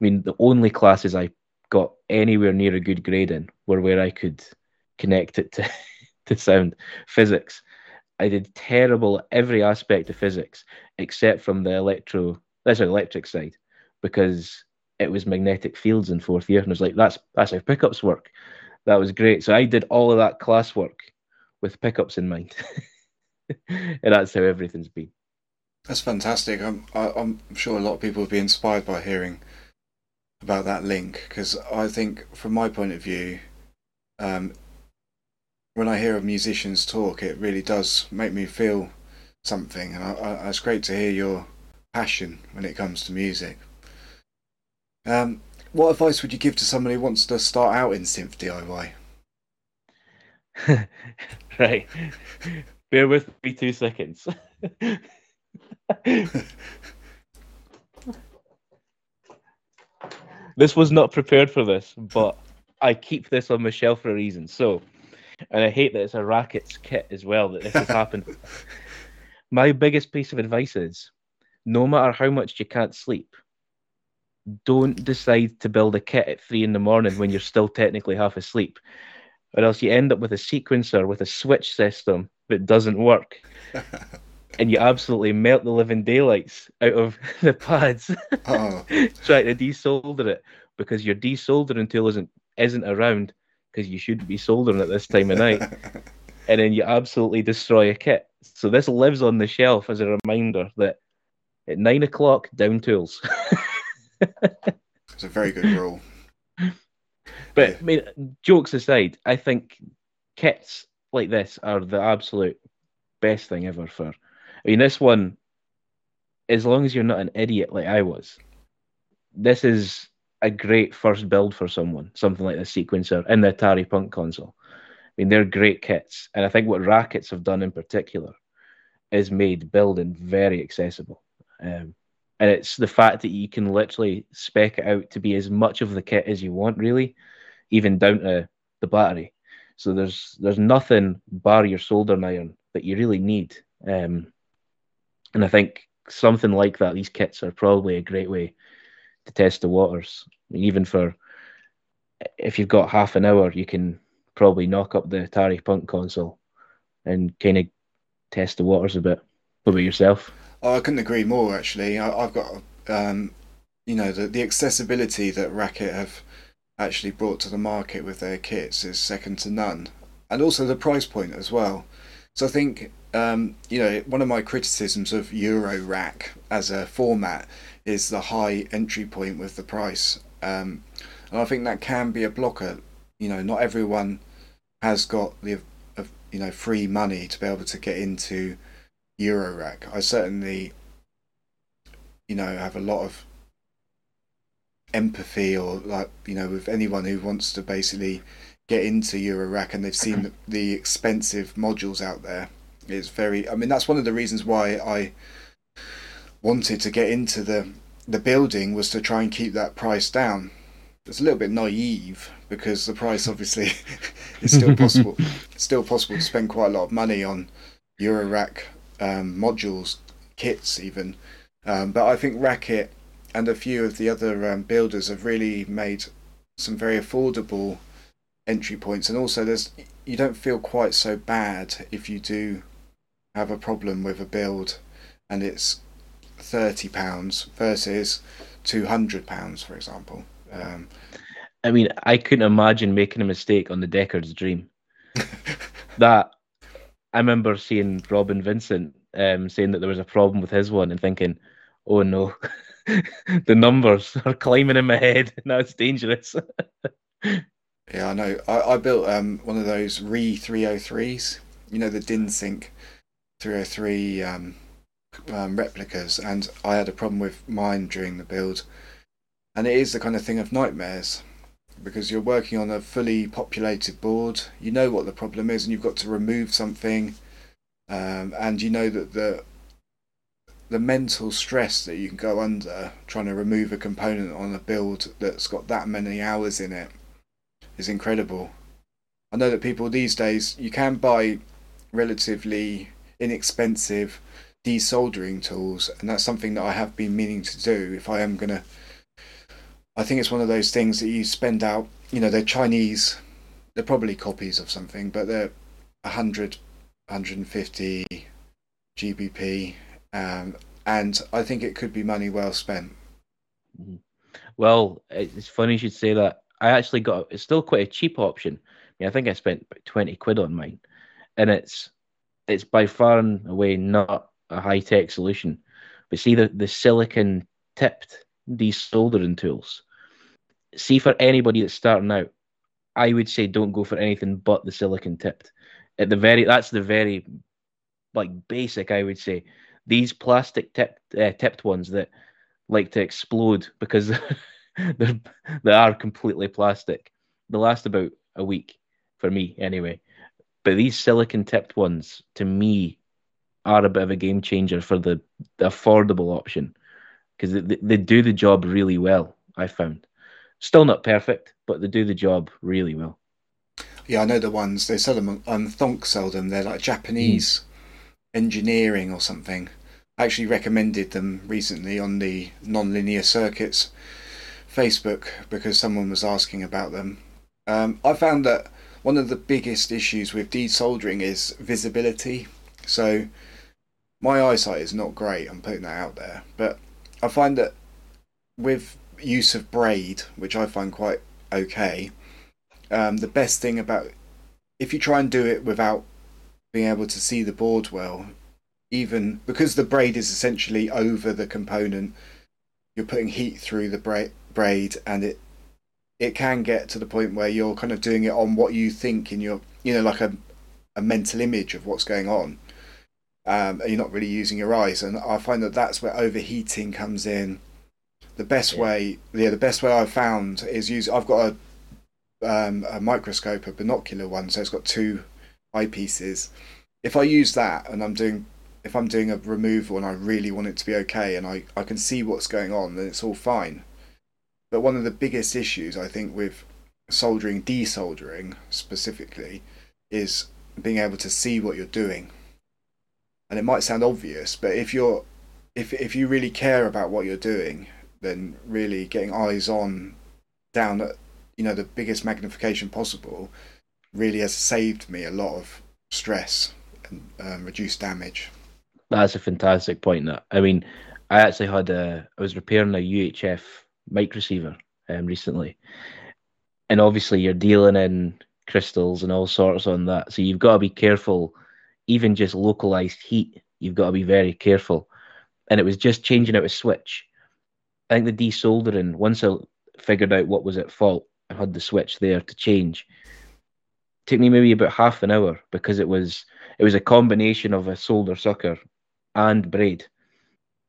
I mean, the only classes I got anywhere near a good grade in were where I could connect it to, to sound. Physics. I did terrible every aspect of physics except from the electro that's the electric side because it was magnetic fields in fourth year and I was like that's that's how pickups work. That was great. So I did all of that classwork with pickups in mind. and that's how everything's been. That's fantastic. I'm I, am i am sure a lot of people will be inspired by hearing about that link because I think, from my point of view, um, when I hear of musicians talk, it really does make me feel something, and I, I, it's great to hear your passion when it comes to music. Um, what advice would you give to someone who wants to start out in synth DIY? right. Bear with me two seconds. this was not prepared for this, but I keep this on my shelf for a reason. So, and I hate that it's a rackets kit as well that this has happened. my biggest piece of advice is no matter how much you can't sleep, don't decide to build a kit at three in the morning when you're still technically half asleep, or else you end up with a sequencer with a switch system that doesn't work. and you absolutely melt the living daylights out of the pads oh. trying to desolder it because your desoldering tool isn't isn't around because you shouldn't be soldering at this time of night. and then you absolutely destroy a kit. So this lives on the shelf as a reminder that at nine o'clock, down tools. it's a very good rule. But yeah. I mean, jokes aside, I think kits like this are the absolute best thing ever for. I mean, this one, as long as you're not an idiot like I was, this is a great first build for someone, something like the sequencer in the Atari Punk console. I mean, they're great kits, and I think what Rackets have done in particular is made building very accessible. Um, and it's the fact that you can literally spec it out to be as much of the kit as you want, really, even down to the battery. So there's there's nothing bar your soldering iron that you really need. Um, and I think something like that, these kits are probably a great way to test the waters. Even for if you've got half an hour, you can probably knock up the Atari Punk console and kind of test the waters a bit. What about yourself? Oh, I couldn't agree more. Actually, I, have got um, you know the the accessibility that Racket have actually brought to the market with their kits is second to none, and also the price point as well. So I think um, you know one of my criticisms of Euro Eurorack as a format is the high entry point with the price. Um, and I think that can be a blocker. You know, not everyone has got the uh, you know free money to be able to get into Eurorack. I certainly, you know, have a lot of empathy or like you know with anyone who wants to basically get into Eurorack and they've seen the, the expensive modules out there. It's very. I mean, that's one of the reasons why I wanted to get into the the building was to try and keep that price down. It's a little bit naive because the price obviously is still possible. still possible to spend quite a lot of money on Eurorack um, modules, kits even. Um, but I think Racket and a few of the other um, builders have really made some very affordable entry points, and also there's you don't feel quite so bad if you do have a problem with a build, and it's thirty pounds versus two hundred pounds, for example. Um, I mean, I couldn't imagine making a mistake on the Deckard's Dream. that I remember seeing Robin Vincent um, saying that there was a problem with his one and thinking, "Oh no, the numbers are climbing in my head. Now it's dangerous." yeah, I know. I, I built um, one of those Re 303s. You know the DIN Sync 303 um, um, replicas, and I had a problem with mine during the build. And it is the kind of thing of nightmares because you're working on a fully populated board. You know what the problem is, and you've got to remove something, um, and you know that the the mental stress that you can go under trying to remove a component on a build that's got that many hours in it is incredible. I know that people these days you can buy relatively inexpensive desoldering tools, and that's something that I have been meaning to do if I am gonna. I think it's one of those things that you spend out. You know, they're Chinese. They're probably copies of something, but they're 100, 150 GBP, um, and I think it could be money well spent. Mm-hmm. Well, it's funny you should say that. I actually got it's still quite a cheap option. I, mean, I think I spent about twenty quid on mine, and it's it's by far and away not a high tech solution. But see the the silicon tipped desoldering tools. See for anybody that's starting out, I would say don't go for anything but the silicon tipped. At the very that's the very like basic I would say. These plastic tipped uh, tipped ones that like to explode because they're they are completely plastic. They last about a week for me anyway. But these silicon tipped ones, to me, are a bit of a game changer for the, the affordable option because they, they do the job really well. I found still not perfect, but they do the job really well. Yeah, I know the ones they sell them. Um, Thonk sell them. They're like Japanese mm. engineering or something. I actually recommended them recently on the non-linear circuits Facebook because someone was asking about them. Um, I found that one of the biggest issues with desoldering is visibility. So my eyesight is not great. I'm putting that out there, but I find that with use of braid, which I find quite okay, um, the best thing about if you try and do it without being able to see the board well, even because the braid is essentially over the component, you're putting heat through the braid braid and it it can get to the point where you're kind of doing it on what you think in your you know like a a mental image of what's going on um, and you're not really using your eyes and i find that that's where overheating comes in the best yeah. way yeah the best way i've found is use i've got a um, a microscope a binocular one so it's got two eyepieces if i use that and i'm doing if i'm doing a removal and i really want it to be okay and i, I can see what's going on then it's all fine but one of the biggest issues I think with soldering, desoldering specifically, is being able to see what you're doing. And it might sound obvious, but if you're if if you really care about what you're doing, then really getting eyes on down at you know the biggest magnification possible really has saved me a lot of stress and um, reduced damage. That's a fantastic point. That I mean, I actually had a I was repairing a UHF mic receiver um, recently, and obviously you're dealing in crystals and all sorts on that, so you've got to be careful. Even just localized heat, you've got to be very careful. And it was just changing out a switch. I think the desoldering once I figured out what was at fault and had the switch there to change took me maybe about half an hour because it was it was a combination of a solder sucker and braid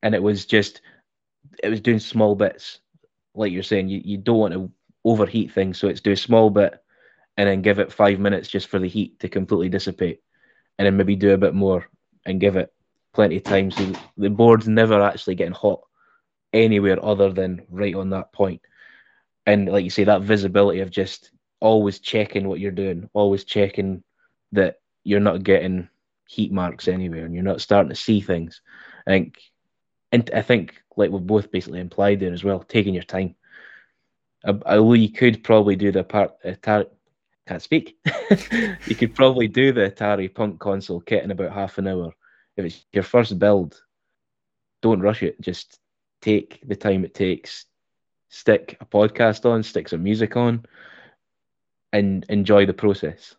and it was just it was doing small bits like you're saying, you, you don't want to overheat things. So it's do a small bit and then give it five minutes just for the heat to completely dissipate. And then maybe do a bit more and give it plenty of time. So the board's never actually getting hot anywhere other than right on that point. And like you say, that visibility of just always checking what you're doing, always checking that you're not getting heat marks anywhere and you're not starting to see things. I think and I think like we've both basically implied there as well, taking your time. Uh, Although you could probably do the part, uh, Atari, can't speak. you could probably do the Atari Punk console kit in about half an hour. If it's your first build, don't rush it. Just take the time it takes. Stick a podcast on, stick some music on, and enjoy the process.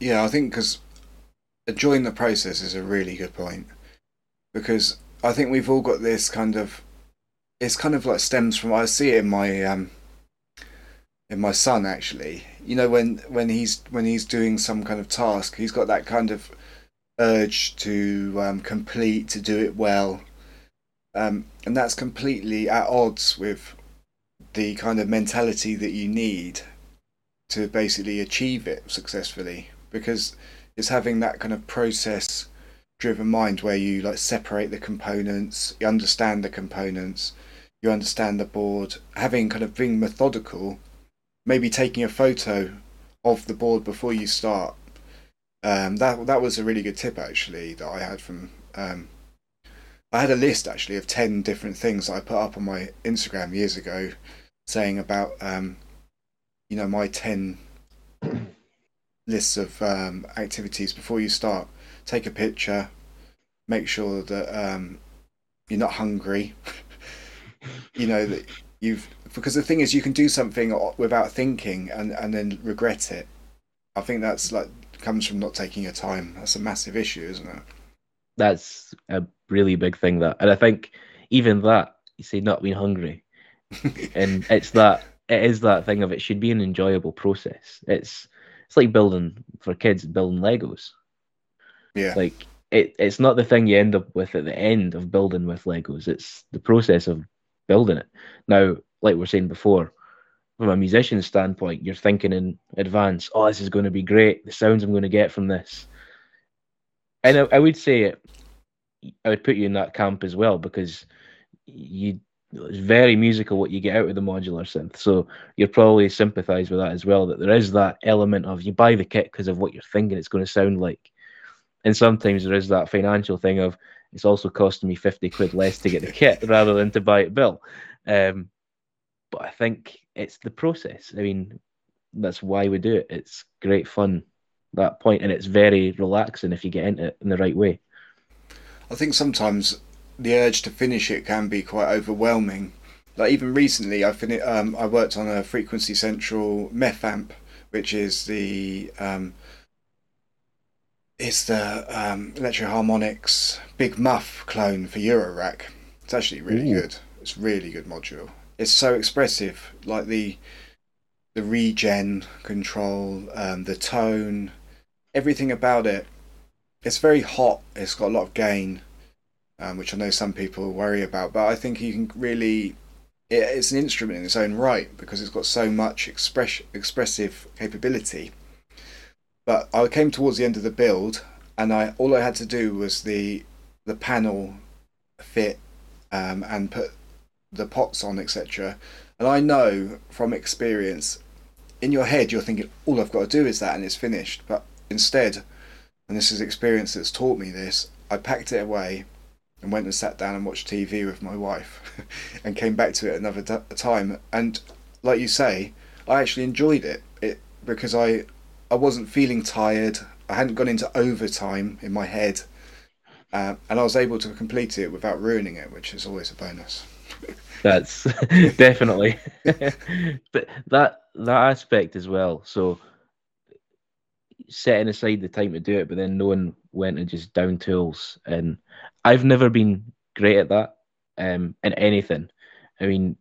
Yeah, I think because enjoying the process is a really good point because I think we've all got this kind of. It's kind of like stems from I see it in my um, in my son actually. You know when when he's when he's doing some kind of task, he's got that kind of urge to um, complete, to do it well. Um, and that's completely at odds with the kind of mentality that you need to basically achieve it successfully because it's having that kind of process driven mind where you like separate the components you understand the components you understand the board having kind of being methodical maybe taking a photo of the board before you start. Um, that that was a really good tip actually that I had from um, I had a list actually of 10 different things that I put up on my Instagram years ago saying about um, you know my 10 lists of um, activities before you start. Take a picture. Make sure that um, you're not hungry. You know that you've because the thing is you can do something without thinking and and then regret it i think that's like comes from not taking your time that's a massive issue isn't it that's a really big thing that and i think even that you say not being hungry and it's that it is that thing of it should be an enjoyable process. It's it's like building for kids building Legos. Yeah. Like it, it's not the thing you end up with at the end of building with Legos. It's the process of building it. Now, like we are saying before, from a musician's standpoint, you're thinking in advance, oh, this is going to be great. The sounds I'm going to get from this. And I, I would say I would put you in that camp as well because you it's very musical what you get out of the modular synth. So you'll probably sympathise with that as well. That there is that element of you buy the kit because of what you're thinking it's going to sound like, and sometimes there is that financial thing of it's also costing me fifty quid less to get the kit rather than to buy it bill. Um, but I think it's the process. I mean, that's why we do it. It's great fun that point, and it's very relaxing if you get into it in the right way. I think sometimes the urge to finish it can be quite overwhelming. Like even recently, I fin- um, I worked on a Frequency Central MEF amp, which is the um, it's the um, Electro-Harmonix Big Muff clone for Eurorack. It's actually really Ooh. good. It's really good module. It's so expressive, like the the regen control, um, the tone, everything about it. It's very hot. It's got a lot of gain um, which I know some people worry about. But I think you can really, it, it's an instrument in its own right because it's got so much express, expressive capability. But I came towards the end of the build, and I all I had to do was the the panel fit um, and put the pots on, etc. And I know from experience, in your head, you're thinking all I've got to do is that, and it's finished. But instead, and this is experience that's taught me this, I packed it away and went and sat down and watched TV with my wife and came back to it another time. And like you say, I actually enjoyed it. It because I I wasn't feeling tired. I hadn't gone into overtime in my head, uh, and I was able to complete it without ruining it, which is always a bonus. That's definitely, but that that aspect as well. So setting aside the time to do it, but then knowing when to just down tools. And I've never been great at that um, in anything. I mean,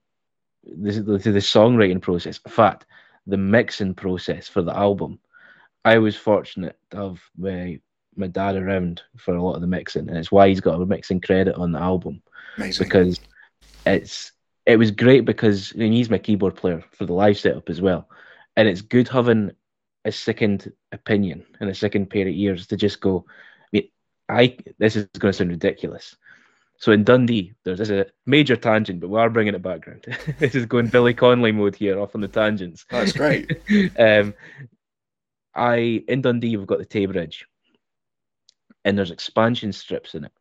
this is the, the songwriting process. In fact, the mixing process for the album. I was fortunate to have my my dad around for a lot of the mixing, and it's why he's got a mixing credit on the album. Amazing. Because it's it was great because he's my keyboard player for the live setup as well, and it's good having a second opinion and a second pair of ears to just go. I mean, I this is going to sound ridiculous. So in Dundee, there's this a major tangent, but we are bringing it background. this is going Billy Connolly mode here, off on the tangents. That's great. um, I in Dundee, we've got the Tay Bridge, and there's expansion strips in it,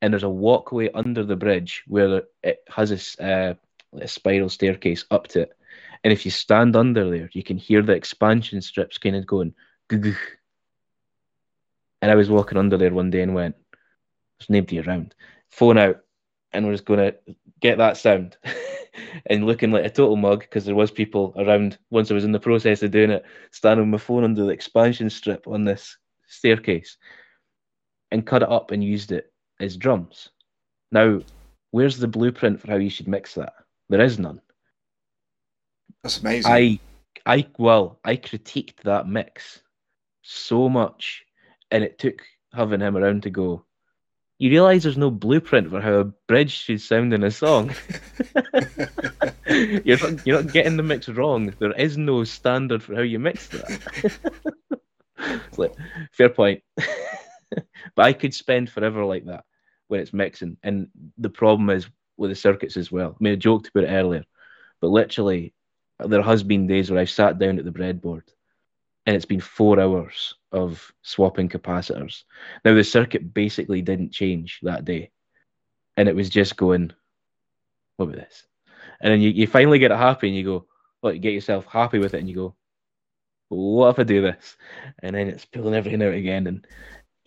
and there's a walkway under the bridge where it has a, uh, a spiral staircase up to it, and if you stand under there, you can hear the expansion strips kind of going. And I was walking under there one day and went, "There's nobody around." Phone out, and we're just going to get that sound. and looking like a total mug because there was people around once I was in the process of doing it, standing with my phone under the expansion strip on this staircase, and cut it up and used it as drums. Now, where's the blueprint for how you should mix that? There is none. That's amazing. I, I well, I critiqued that mix so much, and it took having him around to go. You realise there's no blueprint for how a bridge should sound in a song. you're not you're not getting the mix wrong. There is no standard for how you mix that. like fair point. but I could spend forever like that when it's mixing. And the problem is with the circuits as well. I mean, I joked about it earlier, but literally, there has been days where I've sat down at the breadboard and it's been four hours of swapping capacitors. Now, the circuit basically didn't change that day, and it was just going, What about this? And then you, you finally get it happy and you go, Well, you get yourself happy with it and you go, What if I do this? And then it's pulling everything out again. And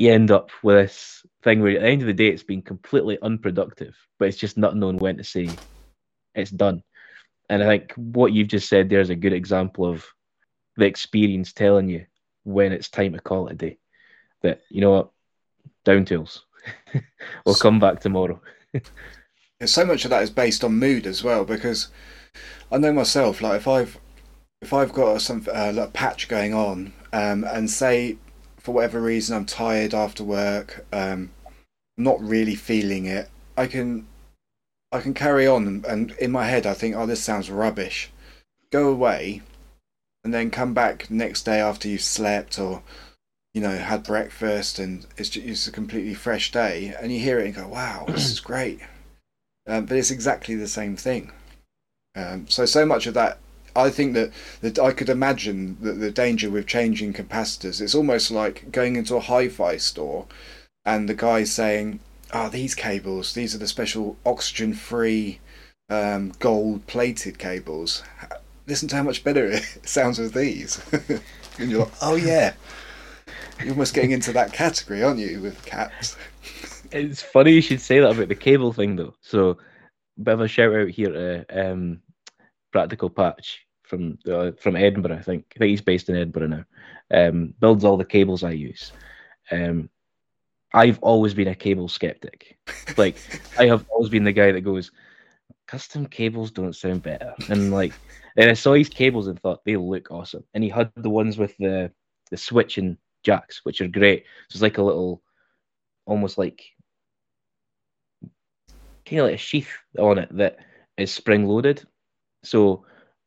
you end up with this thing where at the end of the day it's been completely unproductive, but it's just not known when to say it's done. And I think what you've just said there is a good example of the experience telling you when it's time to call it a day. That you know what, down tools. we'll come back tomorrow. so much of that is based on mood as well, because I know myself. Like if I've if I've got some uh, like patch going on, um, and say for whatever reason I'm tired after work, um, not really feeling it, I can I can carry on and, and in my head I think, oh this sounds rubbish. Go away and then come back next day after you've slept or you know had breakfast and it's just it's a completely fresh day and you hear it and go wow this is great. Um, but it's exactly the same thing. Um, so so much of that I think that, that I could imagine that the danger with changing capacitors, it's almost like going into a hi fi store and the guy saying, Oh, these cables, these are the special oxygen free um, gold plated cables. Listen to how much better it sounds with these. and you're like, Oh, yeah. You're almost getting into that category, aren't you, with caps? It's funny you should say that about the cable thing, though. So, bit of a shout out here to um, Practical Patch from uh, from Edinburgh. I think I think he's based in Edinburgh now. Um, builds all the cables I use. Um, I've always been a cable skeptic. Like I have always been the guy that goes, custom cables don't sound better. And like, and I saw his cables and thought they look awesome. And he had the ones with the the switching jacks, which are great. So it's like a little, almost like kind of like a sheath on it that is spring loaded. So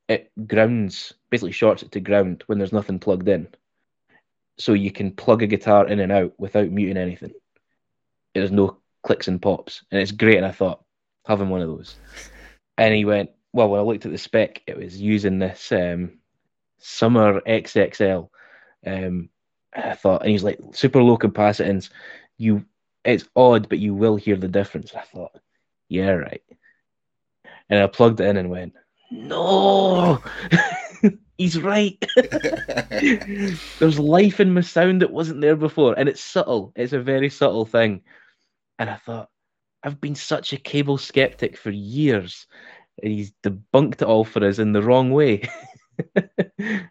it grounds, basically shorts it to ground when there's nothing plugged in. So you can plug a guitar in and out without muting anything. There's no clicks and pops. And it's great. And I thought, having one of those. And he went, well, when I looked at the spec, it was using this um, Sommer XXL. Um, I thought, and he's like, super low capacitance. You, it's odd, but you will hear the difference. I thought, yeah, right. And I plugged it in and went, no, he's right. There's life in my sound that wasn't there before, and it's subtle. It's a very subtle thing. And I thought, I've been such a cable skeptic for years, and he's debunked it all for us in the wrong way.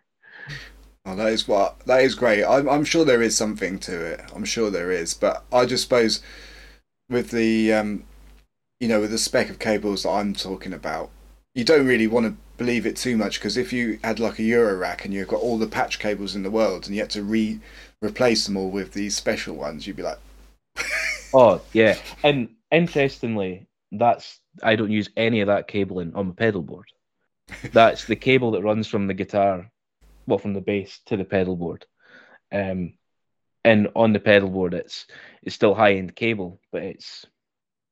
Oh, that is what that is great. I'm, I'm sure there is something to it. I'm sure there is, but I just suppose with the um, you know, with the spec of cables that I'm talking about, you don't really want to believe it too much because if you had like a Euro rack and you've got all the patch cables in the world and you had to re replace them all with these special ones, you'd be like, oh yeah. And interestingly, that's I don't use any of that cabling on my pedal board. That's the cable that runs from the guitar, well, from the bass to the pedal board. Um, and on the pedal board, it's it's still high end cable, but it's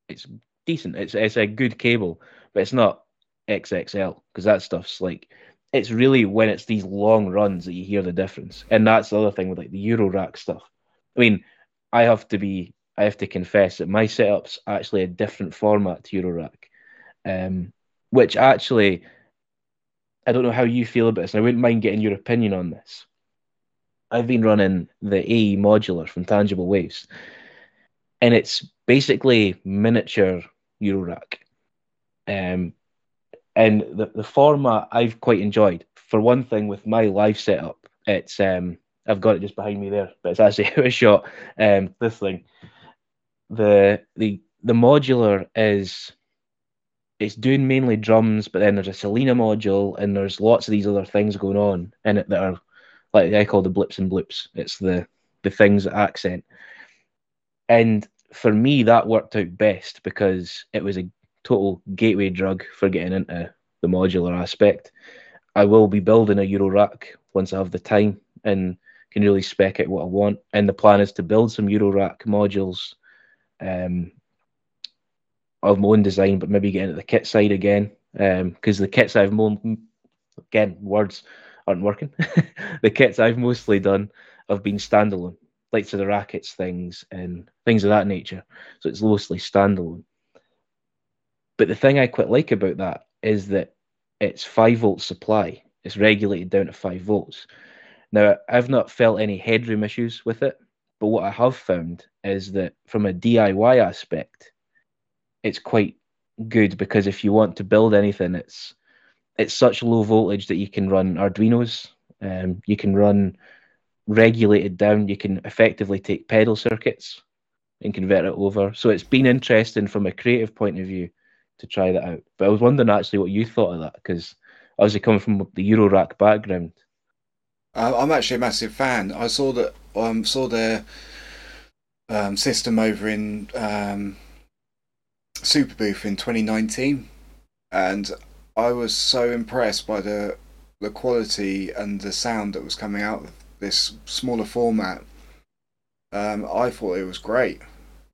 it's decent. It's it's a good cable, but it's not XXL because that stuff's like it's really when it's these long runs that you hear the difference. And that's the other thing with like the Euro rack stuff. I mean, I have to be I have to confess that my setup's actually a different format to Eurorack. Um, which actually I don't know how you feel about this, and I wouldn't mind getting your opinion on this. I've been running the AE modular from Tangible Waves, and it's basically miniature Eurorack. Um, and the, the format I've quite enjoyed. For one thing, with my live setup, it's um I've got it just behind me there, but it's actually a shot. Um, this thing, the the the modular is it's doing mainly drums, but then there's a Selena module and there's lots of these other things going on in it that are like I call the blips and bloops. It's the the things that accent. And for me, that worked out best because it was a total gateway drug for getting into the modular aspect. I will be building a Euro rack once I have the time and can really spec out what I want. And the plan is to build some Euro rack modules um, of my own design, but maybe get into the kit side again. Because um, the kits I've more, again, words aren't working. the kits I've mostly done have been standalone, like to the rackets things and things of that nature. So it's mostly standalone. But the thing I quite like about that is that it's five volt supply. It's regulated down to five volts. Now I've not felt any headroom issues with it, but what I have found is that from a DIY aspect, it's quite good because if you want to build anything, it's it's such low voltage that you can run Arduinos, um, you can run regulated down, you can effectively take pedal circuits and convert it over. So it's been interesting from a creative point of view to try that out. But I was wondering actually what you thought of that because obviously coming from the Eurorack background. I'm actually a massive fan. I saw that um, saw their um, system over in um, Superbooth in 2019, and I was so impressed by the the quality and the sound that was coming out of this smaller format. Um, I thought it was great.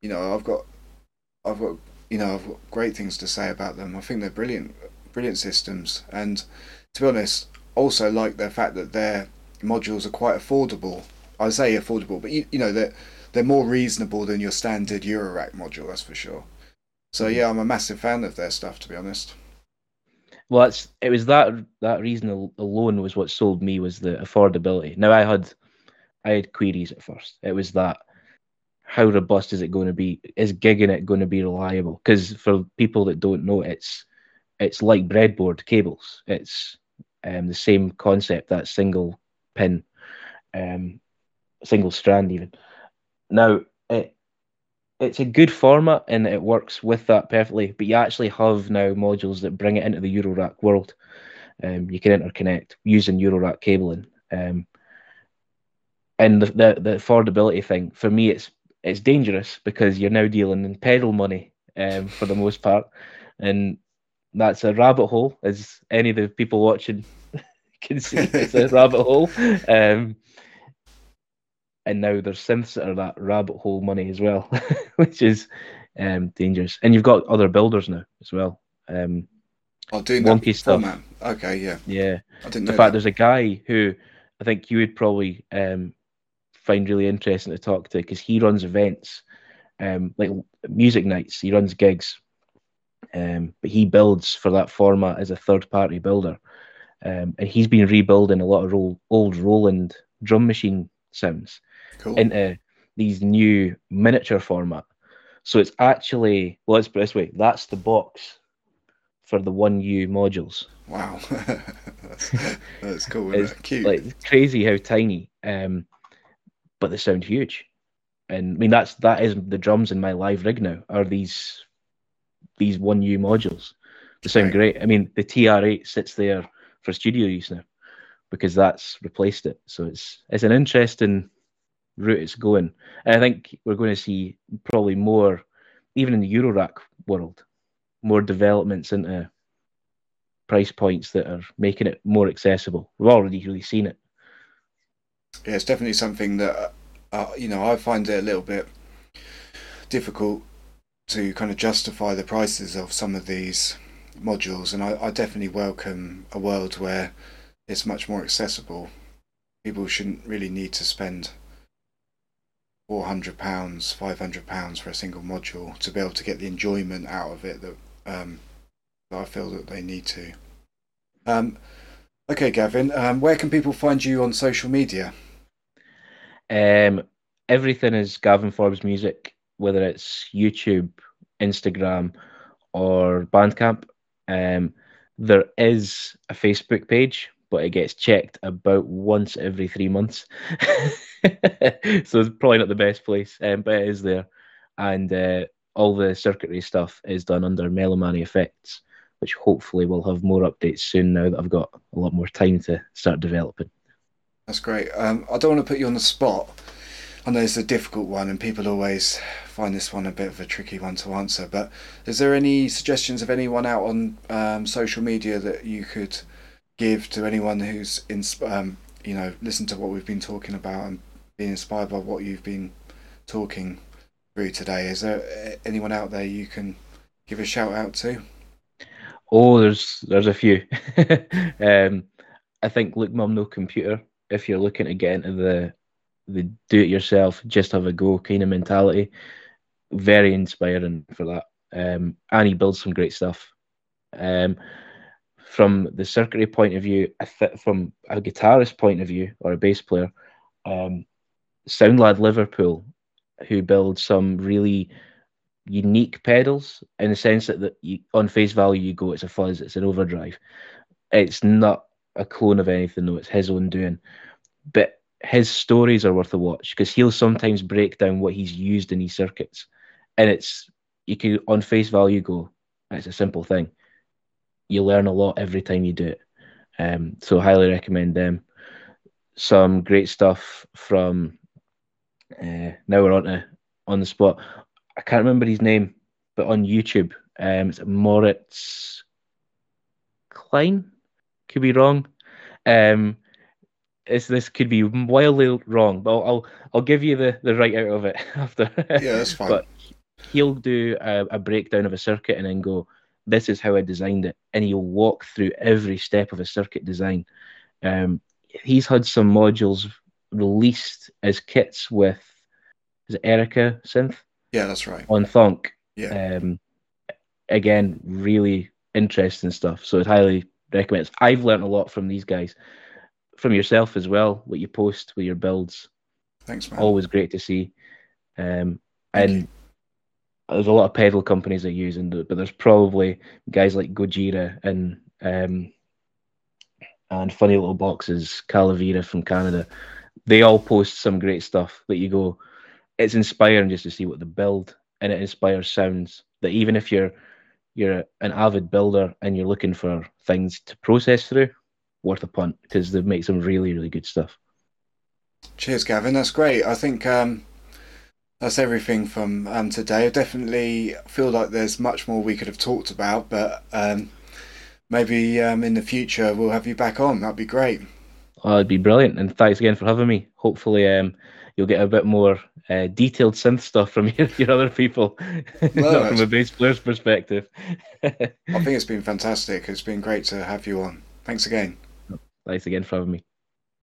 You know, I've got I've got you know I've got great things to say about them. I think they're brilliant, brilliant systems, and to be honest, also like the fact that their modules are quite affordable. I say affordable, but you, you know they're they're more reasonable than your standard Eurorack module. That's for sure. So mm-hmm. yeah, I'm a massive fan of their stuff. To be honest. Well, it was that that reason alone was what sold me was the affordability. Now I had I had queries at first. It was that how robust is it going to be? Is gigging it going to be reliable? Because for people that don't know, it's it's like breadboard cables. It's um, the same concept, that single pin, um, single strand even. Now it it's a good format and it works with that perfectly. But you actually have now modules that bring it into the Eurorack world. Um, you can interconnect using Eurorack cabling. Um, and the, the, the affordability thing for me, it's it's dangerous because you're now dealing in pedal money um, for the most part, and that's a rabbit hole, as any of the people watching can see. It's a rabbit hole. Um, and now there's synths that are that rabbit hole money as well, which is um, dangerous. And you've got other builders now as well. Um, oh, doing wonky stuff. Format. Okay, yeah, yeah. I didn't. In fact, that. there's a guy who I think you would probably um, find really interesting to talk to because he runs events, um, like music nights. He runs gigs, um, but he builds for that format as a third-party builder, um, and he's been rebuilding a lot of old, old Roland drum machine sounds cool. into these new miniature format. So it's actually, well, let's put it this way: that's the box for the one U modules. Wow, that's, that's cool. it's it? cute. Like crazy how tiny, um, but they sound huge. And I mean that's that is the drums in my live rig now are these these one U modules. They sound right. great. I mean the TR8 sits there for studio use now because that's replaced it. So it's it's an interesting route it's going. And I think we're going to see probably more, even in the Eurorack world, more developments into price points that are making it more accessible. We've already really seen it. Yeah, it's definitely something that uh, you know I find it a little bit difficult to kind of justify the prices of some of these modules, and I, I definitely welcome a world where it's much more accessible. People shouldn't really need to spend four hundred pounds, five hundred pounds for a single module to be able to get the enjoyment out of it that um, that I feel that they need to. Um, okay, Gavin, um, where can people find you on social media? Um, everything is Gavin Forbes Music, whether it's YouTube, Instagram, or Bandcamp. Um, there is a Facebook page, but it gets checked about once every three months. so it's probably not the best place, um, but it is there. And uh, all the circuitry stuff is done under Melomanie Effects, which hopefully will have more updates soon now that I've got a lot more time to start developing. That's great. Um, I don't want to put you on the spot. I know it's a difficult one, and people always find this one a bit of a tricky one to answer. But is there any suggestions of anyone out on um, social media that you could give to anyone who's in, um, you know, listen to what we've been talking about and being inspired by what you've been talking through today? Is there anyone out there you can give a shout out to? Oh, there's there's a few. um, I think Look Mum No Computer. If you're looking to get into the the do it yourself, just have a go kind of mentality, very inspiring for that. Um, and he builds some great stuff. Um, from the circuitry point of view, from a guitarist point of view or a bass player, um, Soundlad Liverpool, who builds some really unique pedals in the sense that, that you, on face value you go, it's a fuzz, it's an overdrive. It's not a clone of anything, though, it's his own doing. But his stories are worth a watch because he'll sometimes break down what he's used in these circuits. And it's, you can, on face value, go, it's a simple thing. You learn a lot every time you do it. Um, so, highly recommend them. Some great stuff from, uh, now we're on to on the spot. I can't remember his name, but on YouTube, um, it's Moritz Klein. Could be wrong. Um, it's, this could be wildly wrong, but I'll, I'll, I'll give you the the right out of it after. Yeah, that's fine. but he'll do a, a breakdown of a circuit and then go, "This is how I designed it," and he'll walk through every step of a circuit design. Um, he's had some modules released as kits with is it Erica synth? Yeah, that's right. On Thonk. Yeah. Um, again, really interesting stuff. So I'd highly recommend. It. I've learned a lot from these guys, from yourself as well. What you post with your builds. Thanks, man. Always great to see. Um, and you. there's a lot of pedal companies that use it, but there's probably guys like Gojira and um, and funny little boxes, Kalavera from Canada. They all post some great stuff that you go, it's inspiring just to see what they build, and it inspires sounds that even if you're you're an avid builder and you're looking for things to process through, worth a punt because they make some really really good stuff. Cheers, Gavin. That's great. I think um, that's everything from um, today. I definitely feel like there's much more we could have talked about, but um, maybe um, in the future we'll have you back on. That'd be great. Oh, it'd be brilliant, and thanks again for having me. Hopefully, um, you'll get a bit more uh, detailed synth stuff from your, your other people, no, not from a bass player's perspective. I think it's been fantastic. It's been great to have you on. Thanks again. Thanks again for having me.